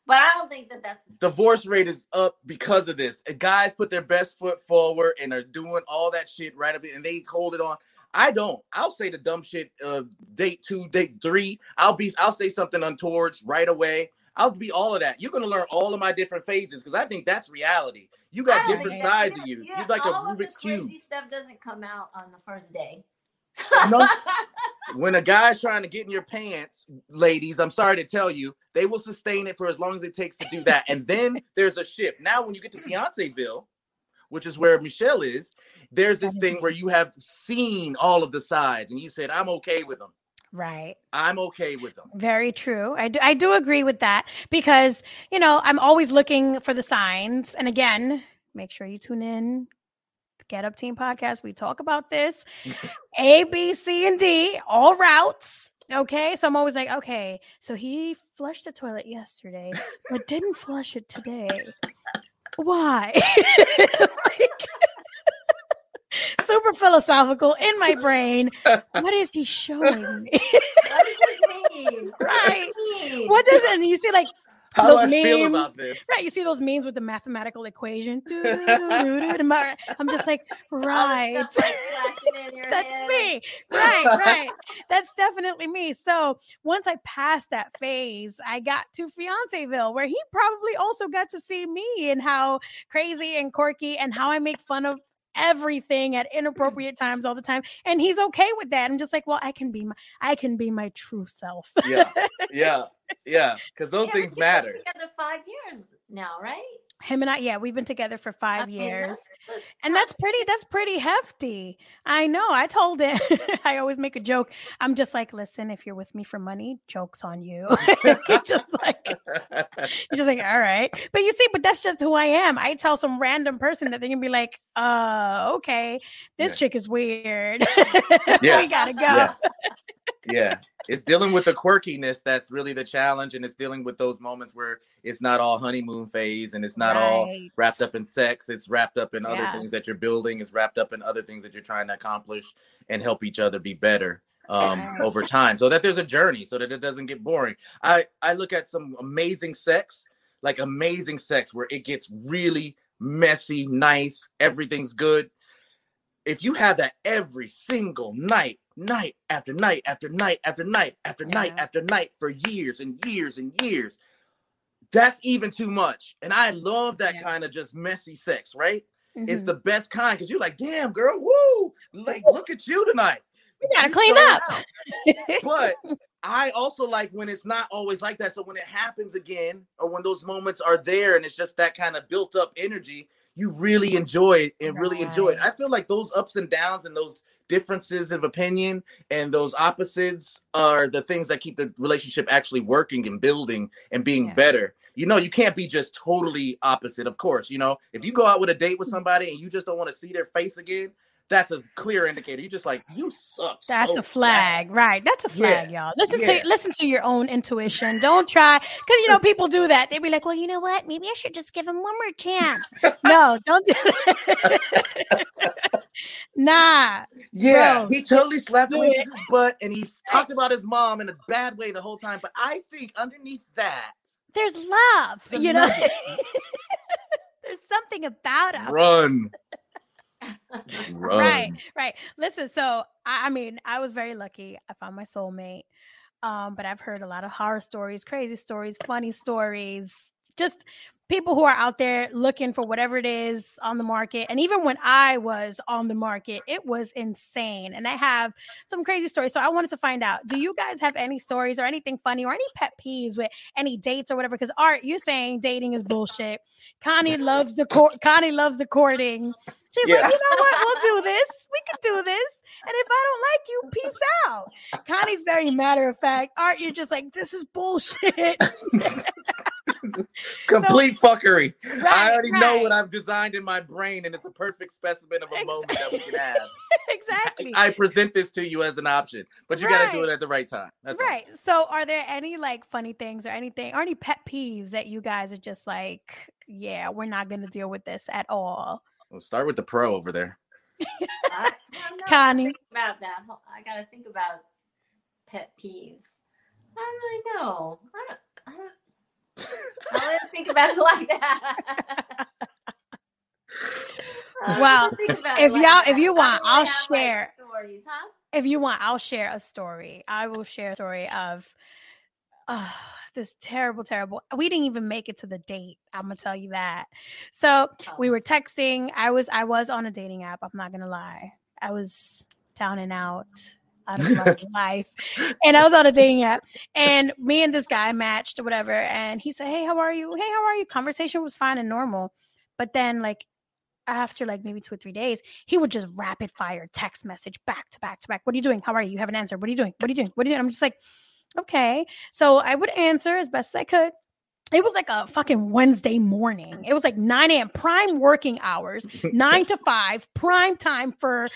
but i don't think that that's the divorce rate is up because of this. Guys put their best foot forward and are doing all that shit right up, and they hold it on. I don't. I'll say the dumb shit. Uh, date two, date three. I'll be. I'll say something untowards right away. I'll be all of that. You're gonna learn all of my different phases because I think that's reality. You got different that- sides of you. yeah, You're like a all of the Rubik's cube. stuff doesn't come out on the first day. No. When a guy's trying to get in your pants, ladies, I'm sorry to tell you, they will sustain it for as long as it takes to do that. And then there's a shift. Now, when you get to Fianceville, which is where Michelle is, there's this thing where you have seen all of the sides and you said, I'm okay with them. Right. I'm okay with them. Very true. I do, I do agree with that because, you know, I'm always looking for the signs. And again, make sure you tune in. Get Up Team Podcast. We talk about this A, B, C, and D, all routes. Okay. So I'm always like, okay, so he flushed the toilet yesterday, but didn't flush it today. Why? Like, super philosophical in my brain. What is he showing me? What does this mean? Right. what does it? And you see, like, How do Those I feel memes, about this? right? You see those memes with the mathematical equation. I'm just like, right. stuff, like, flashing in your That's head. me. Right, right. That's definitely me. So once I passed that phase, I got to Fianceville, where he probably also got to see me and how crazy and quirky and how I make fun of everything at inappropriate times all the time. And he's okay with that. I'm just like, well, I can be my I can be my true self. Yeah, yeah, yeah. Because those Yeah, things matter. Together five years now, right? Him and I, yeah, we've been together for five I mean, years. that's And that's pretty, that's pretty hefty. I know. I told him, I always make a joke. I'm just like, listen, if you're with me for money, joke's on you. he's just like, he's just like, all right. But you see, but that's just who I am. I tell some random person that they can be like, uh, okay, this Yeah. chick is weird. Yeah. we gotta go. yeah. yeah. It's dealing with the quirkiness that's really the challenge, and it's dealing with those moments where it's not all honeymoon phase and it's not all Right. wrapped up in sex. It's wrapped up in Yeah. other things that you're building. It's wrapped up in other things that you're trying to accomplish and help each other be better um, over time, so that there's a journey, so that it doesn't get boring. I I look at some amazing sex, like amazing sex, where it gets really messy, nice, everything's good. If you have that every single night, night after night after night after night after night after night for years and years and years, that's even too much. And I love that Yeah. kind of just messy sex, right? It's Mhm. the best kind because you're like, damn, girl, woo! Like, look at you tonight. we gotta You clean up. But I also like when it's not always like that. So when it happens again, or when those moments are there and it's just that kind of built up energy, you really enjoy it and really enjoy it. I feel like those ups and downs and those differences of opinion and those opposites are the things that keep the relationship actually working and building and being Yeah. better. You know, you can't be just totally opposite, of course. You know, if you go out with a date with mm. somebody and you just don't want to see their face again, that's a clear indicator. You're just like, you suck. That's so a flag, bad." right? That's a flag, Yeah, y'all. Listen yeah. to listen to your own intuition. Don't try because you know people do that. They'd be like, "Well, you know what? Maybe I should just give him one more chance." no, don't do that. nah, Yeah, Bro, he totally slapped his butt and he's talked about his mom in a bad way the whole time. But I think underneath that, there's love. You know, there's something about him. run. Right, right. Listen, so I, I mean, I was very lucky. I found my soulmate. Um, but I've heard a lot of horror stories, crazy stories, funny stories, just people who are out there looking for whatever it is on the market. And even when I was on the market, it was insane. And I have some crazy stories. So I wanted to find out do you guys have any stories or anything funny or any pet peeves with any dates or whatever? Because Art, you're saying dating is bullshit. Connie loves the court. Connie loves the courting. She's Yeah. like, you know what? We'll do this. We can do this. And if I don't like you, peace out. Connie's very matter of fact. Art, you're just like, this is bullshit. Complete fuckery. I Right, already know what I've designed in my brain, and it's a perfect specimen of a moment that we can have. exactly. I present this to you as an option, but you got to do it at the right time. That's all. right. So, are there any like funny things or anything or any pet peeves that you guys are just like, yeah, we're not going to deal with this at all? We'll start with the pro over there. I, Connie. about that. Hold- I gotta think about pet peeves. I don't really know. I don't. I don't. I didn't think about it like that. Well, didn't think about if like y'all- if you want, I'll have, like, share. stories, huh? If you want, I'll share a story. I will share a story of uh, this terrible, terrible. We didn't even make it to the date. I'm gonna tell you that. So we Oh. were texting. I was I was on a dating app. I'm not gonna lie. I was down and out out of and life, and I was on a dating app. And me and this guy matched or whatever. And he said, "Hey, how are you? Hey, how are you?" Conversation was fine and normal, but then like after like maybe two or three days, he would just rapid fire text message back to back to back. What are you doing? How are you? You have an answer. What are you doing? What are you doing? What are you doing? I'm just like, okay. So I would answer as best as I could. It was like a fucking Wednesday morning. It was like 9 a.m. prime working hours, nine to five, prime time for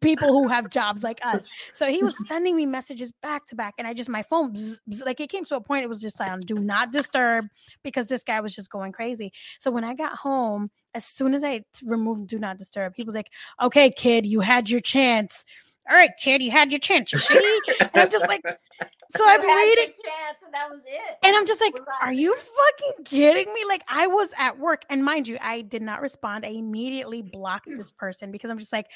people who have jobs like us. So he was sending me messages back to back, and I just my phone bzz, bzz, like it came to a point it was just like on do not disturb because this guy was just going crazy. So when I got home, as soon as I removed do not disturb, he was like, "Okay, kid, you had your chance. All right, kid, you had your chance. You see?" And I'm just like, so I'm You had your reading. chance, and that was it. And I'm just like, are you fucking kidding me? Like, I was at work, and mind you, I did not respond. I immediately blocked this person because I'm just like,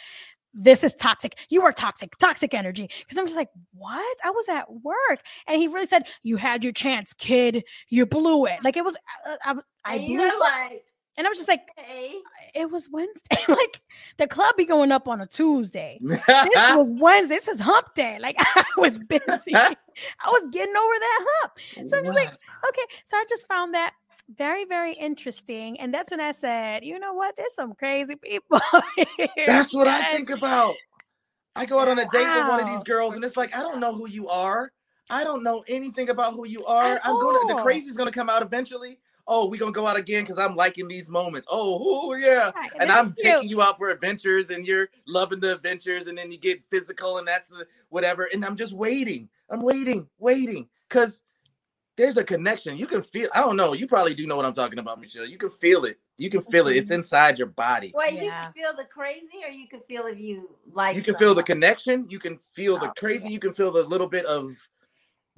this is toxic. You are toxic, toxic energy. Because I'm just like, what? I was at work, and he really said, "You had your chance, kid. You blew it." Like it was, uh, I I blew, you're it. like, and I was just like, hey, it was Wednesday. like the club be going up on a Tuesday. This was Wednesday. This is hump day. Like I was busy. I was getting over that hump. So I'm just like, okay. So I just found that very, very interesting. And that's when I said, you know what? There's some crazy people. here. That's what I think about. I go out on a date with one of these girls, and it's like I don't know who you are. I don't know anything about who you are. At I'm gonna the all. crazy's gonna come out eventually. Oh, we gonna go out again because I'm liking these moments. Oh, oh yeah. Right, And this I'm cute. taking you out for adventures, and you're loving the adventures, and then you get physical, and that's the whatever. And I'm just waiting. I'm waiting, waiting, because there's a connection. You can feel. I don't know. You probably do know what I'm talking about, Michelle. You can feel it. You can feel it. It's Mm-hmm. inside your body. wait, you can feel the crazy, or you can feel if you like. you can feel the connection. You can feel the Oh, crazy. You can feel the little bit of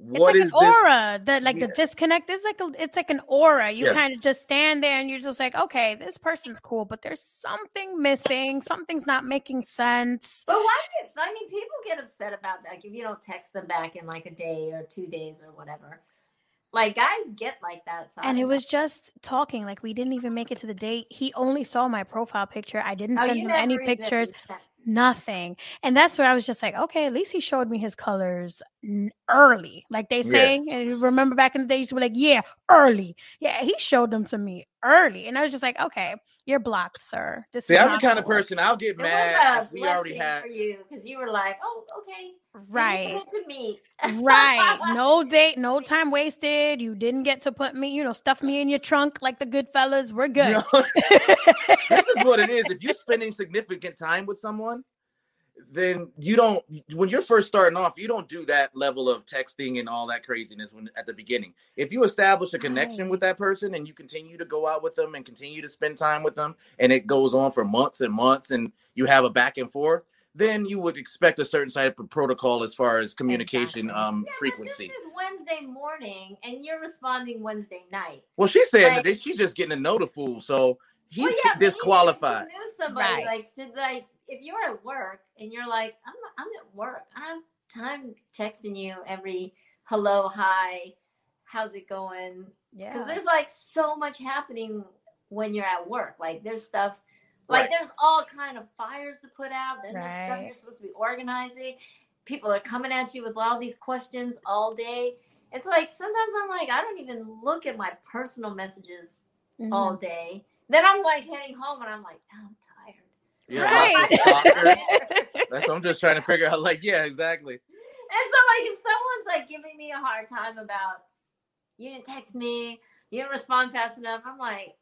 It's like is an aura that like Yeah. the disconnect is like a, it's like an aura. You Yeah. kind of just stand there and you're just like, okay, this person's cool, but there's something missing. Something's not making sense. But why? Get, I mean, people get upset about that. Like if you don't text them back in like a day or two days or whatever. Like guys get like that. So And it know. was just talking. Like we didn't even make it to the date. He only saw my profile picture. I didn't Oh, send you him any pictures. Nothing. And that's where I was just like, okay, at least he showed me his colors. N- early, like they say. Yes. And you remember back in the day, you used to be like, "Yeah, early." Yeah, he showed them to me early, and I was just like, "Okay, you're blocked, sir." This See, is I'm the kind of work." person I'll get It was mad a if we already blessing had. for you because you were like, oh, okay, right. Get to me. right. No date, no time wasted. You didn't get to put me, you know, stuff me in your trunk like the good fellas. We're good. No, this is what it is. If you're spending significant time with someone, then you don't. When you're first starting off, you don't do that level of texting and all that craziness when at the beginning. If you establish a connection Right. with that person and you continue to go out with them and continue to spend time with them, and it goes on for months and months, and you have a back and forth, then you would expect a certain type of protocol as far as communication Exactly. um Yeah, frequency. But this is Wednesday morning, and you're responding Wednesday night. Well, she's saying Like- that she's just getting to know the fool, so he's well, yeah, but even if you disqualified. knew somebody Right. like did like if you're at work and you're like I'm I'm at work. I don't have time texting you every hello hi, how's it going? Yeah. Because there's like so much happening when you're at work. Like there's stuff. Like Right. there's all kind of fires to put out. Then there's stuff you're supposed to be organizing. People are coming at you with all these questions all day. It's like sometimes I'm like I don't even look at my personal messages Mhm. all day. Then I'm like heading home and I'm like, "Oh, I'm tired. Yeah, Right. That's what I'm just trying to figure out. Like, yeah, exactly. And so like if someone's like giving me a hard time about you didn't text me, you didn't respond fast enough, I'm like,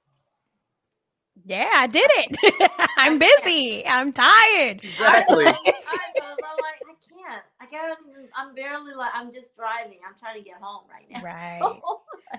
Yeah, I did it. I'm busy. I'm tired. Exactly. I know, I know. I'm like, I can't. I got I'm barely like I'm just driving. I'm trying to get home right now. Right.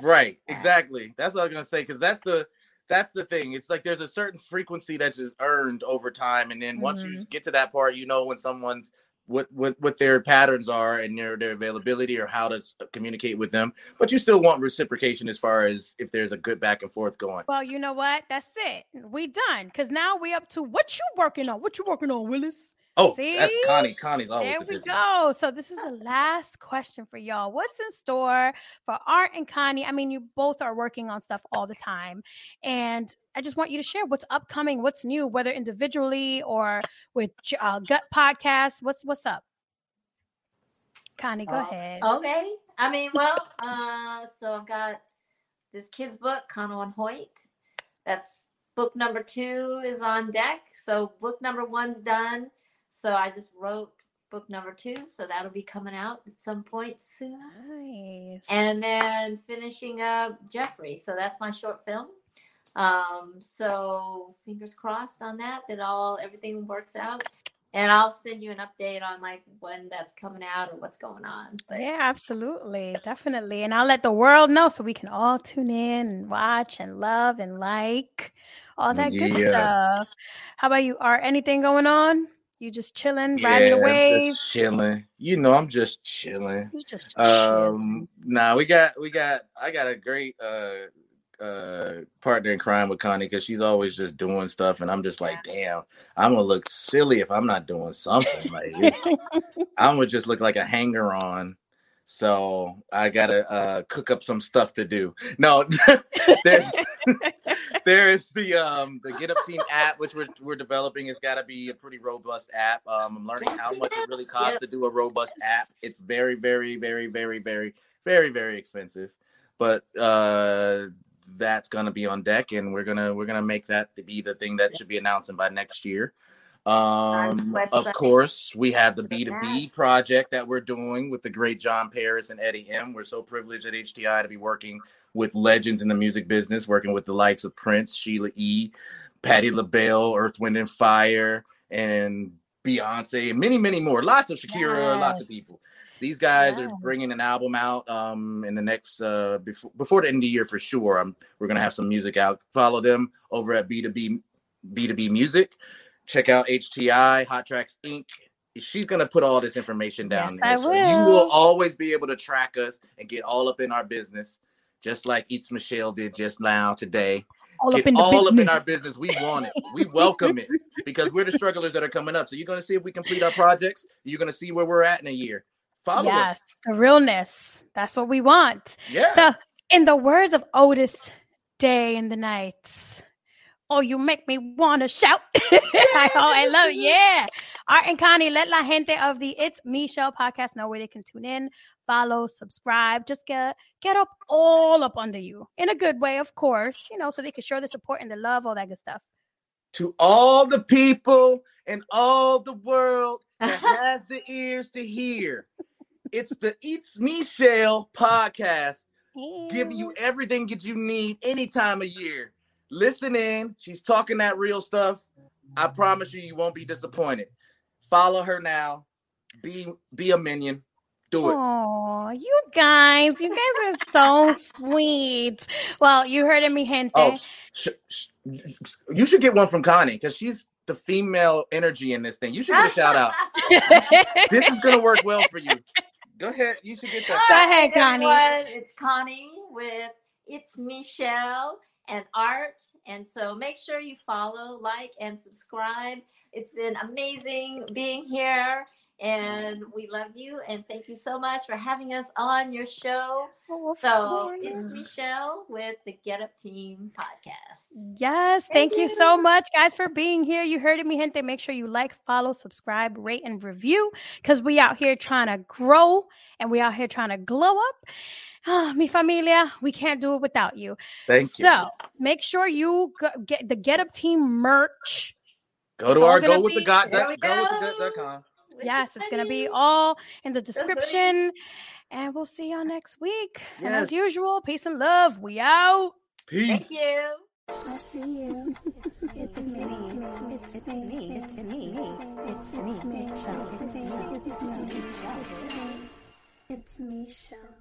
Right. Exactly. That's what I was gonna say because that's the that's the thing. It's like there's a certain frequency that's just earned over time, and then once you Mm-hmm. get to that part, you know when someone's what what what their patterns are and their their availability or how to communicate with them. But you still want reciprocation as far as if there's a good back and forth going. Well, you know what? That's it. We done. Because now we up to what you working on? What you working on, Willis? Oh, See? that's See? Connie. Connie's always There the we busy. go. So this is the last question for y'all. What's in store for Art and Connie? I mean, you both are working on stuff all the time, and I just want you to share what's upcoming, what's new, whether individually or with uh, Gut Podcast. What's what's up? Connie, go Oh, ahead. Okay. I mean, well, uh, so I've got this kid's book, Kano and Hoyt. That's book number two is on deck. So book number one's done. So I just wrote book number two. So that'll be coming out at some point soon. Nice. And then finishing up Jeffrey. So that's my short film. Um, so fingers crossed on that, that all everything works out. And I'll send you an update on like when that's coming out or what's going on. But Yeah, absolutely. Definitely. And I'll let the world know so we can all tune in and watch and love and like all that good stuff. How about you? Are anything going on? You just chilling, riding the wave? just chilling. You know, I'm just chilling. You just chilling. Um, nah, we got we got I got a great uh uh partner in crime with Connie because she's always just doing stuff, and I'm just like, damn, I'm gonna look silly if I'm not doing something. Like, I'm gonna just look like a hanger on. So I gotta uh cook up some stuff to do. No, there's there is the um the Get Up Team app which we're we're developing. It's got to be a pretty robust app. Um, I'm learning how much it really costs to do a robust app. It's very very very very very very very expensive, but uh that's gonna be on deck, and we're gonna we're gonna make that to be the thing that should be announcing by next year. Um, of course, we have the B2B project that we're doing with the great John Paris and Eddie M. We're so privileged at HTI to be working with legends in the music business, working with the likes of Prince, Sheila E., Patti LaBelle, Earth, Wind, and Fire, and Beyonce, and many, many more. Lots of Shakira, lots of people. These guys are bringing an album out um, in the next uh, before before the end of the year for sure. Um, we're gonna have some music out. Follow them over at B2B B2B Music. Check out HTI Hot Tracks Inc. She's gonna put all this information down Yes, there, I so you will. always be able to track us and get all up in our business, just like It's Michelle did just now today. all Get up in the all up in our business. We want it. We welcome it because we're the strugglers that are coming up. So you're gonna see if we complete our projects. You're gonna see where we're at in a year. Follow yes, us. the realness. That's what we want. Yeah. So, in the words of Otis Day in the Knights, Oh, you make me want to shout. I, oh, I love it. Yeah. Art and Connie, let la gente of the It's Me Show podcast know where they can tune in, follow, subscribe. Just get get up all up under you in a good way, of course, you know, so they can show the support and the love, all that good stuff. To all the people in all the world that has the ears to hear, it's the It's Michelle podcast, giving you everything that you need any time of year. Listen in. She's talking that real stuff. I promise you, you won't be disappointed. Follow her now. Be be a minion. Do it. Oh, you guys, you guys are so sweet. Well, you heard of me, gente. Oh, sh- sh- you should get one from Connie because she's the female energy in this thing. You should get a shout out. this is gonna work well for you. Go ahead. You should get that. Go ahead, Connie. Everyone, it's Connie with It's Michelle and Art. And so make sure you follow, like, and subscribe. It's been amazing being here. And we love you. And thank you so much for having us on your show. Oh, So course. it's Michelle with the Get Up Team podcast. Yes, thank, Thank you you. so much, guys, for being here. You heard it, me gente. Make sure you like, follow, subscribe, rate, and review because we out here trying to grow and we out here trying to glow up. Ah, mi familia, we can't do it without you. Thank you. So make sure you go, get the Get Up Team merch. Go it's to our go with the be- got There we go with the go. Gut dot com. Yes, it's gonna be all in the hoodie. description. And we'll see y'all next week. And as usual, peace and love. We out. Peace. Thank you. I see you. It's me. It's me. It's me. It's me. It's me. It's me. It's me. It's me. It's me. It's me. Show.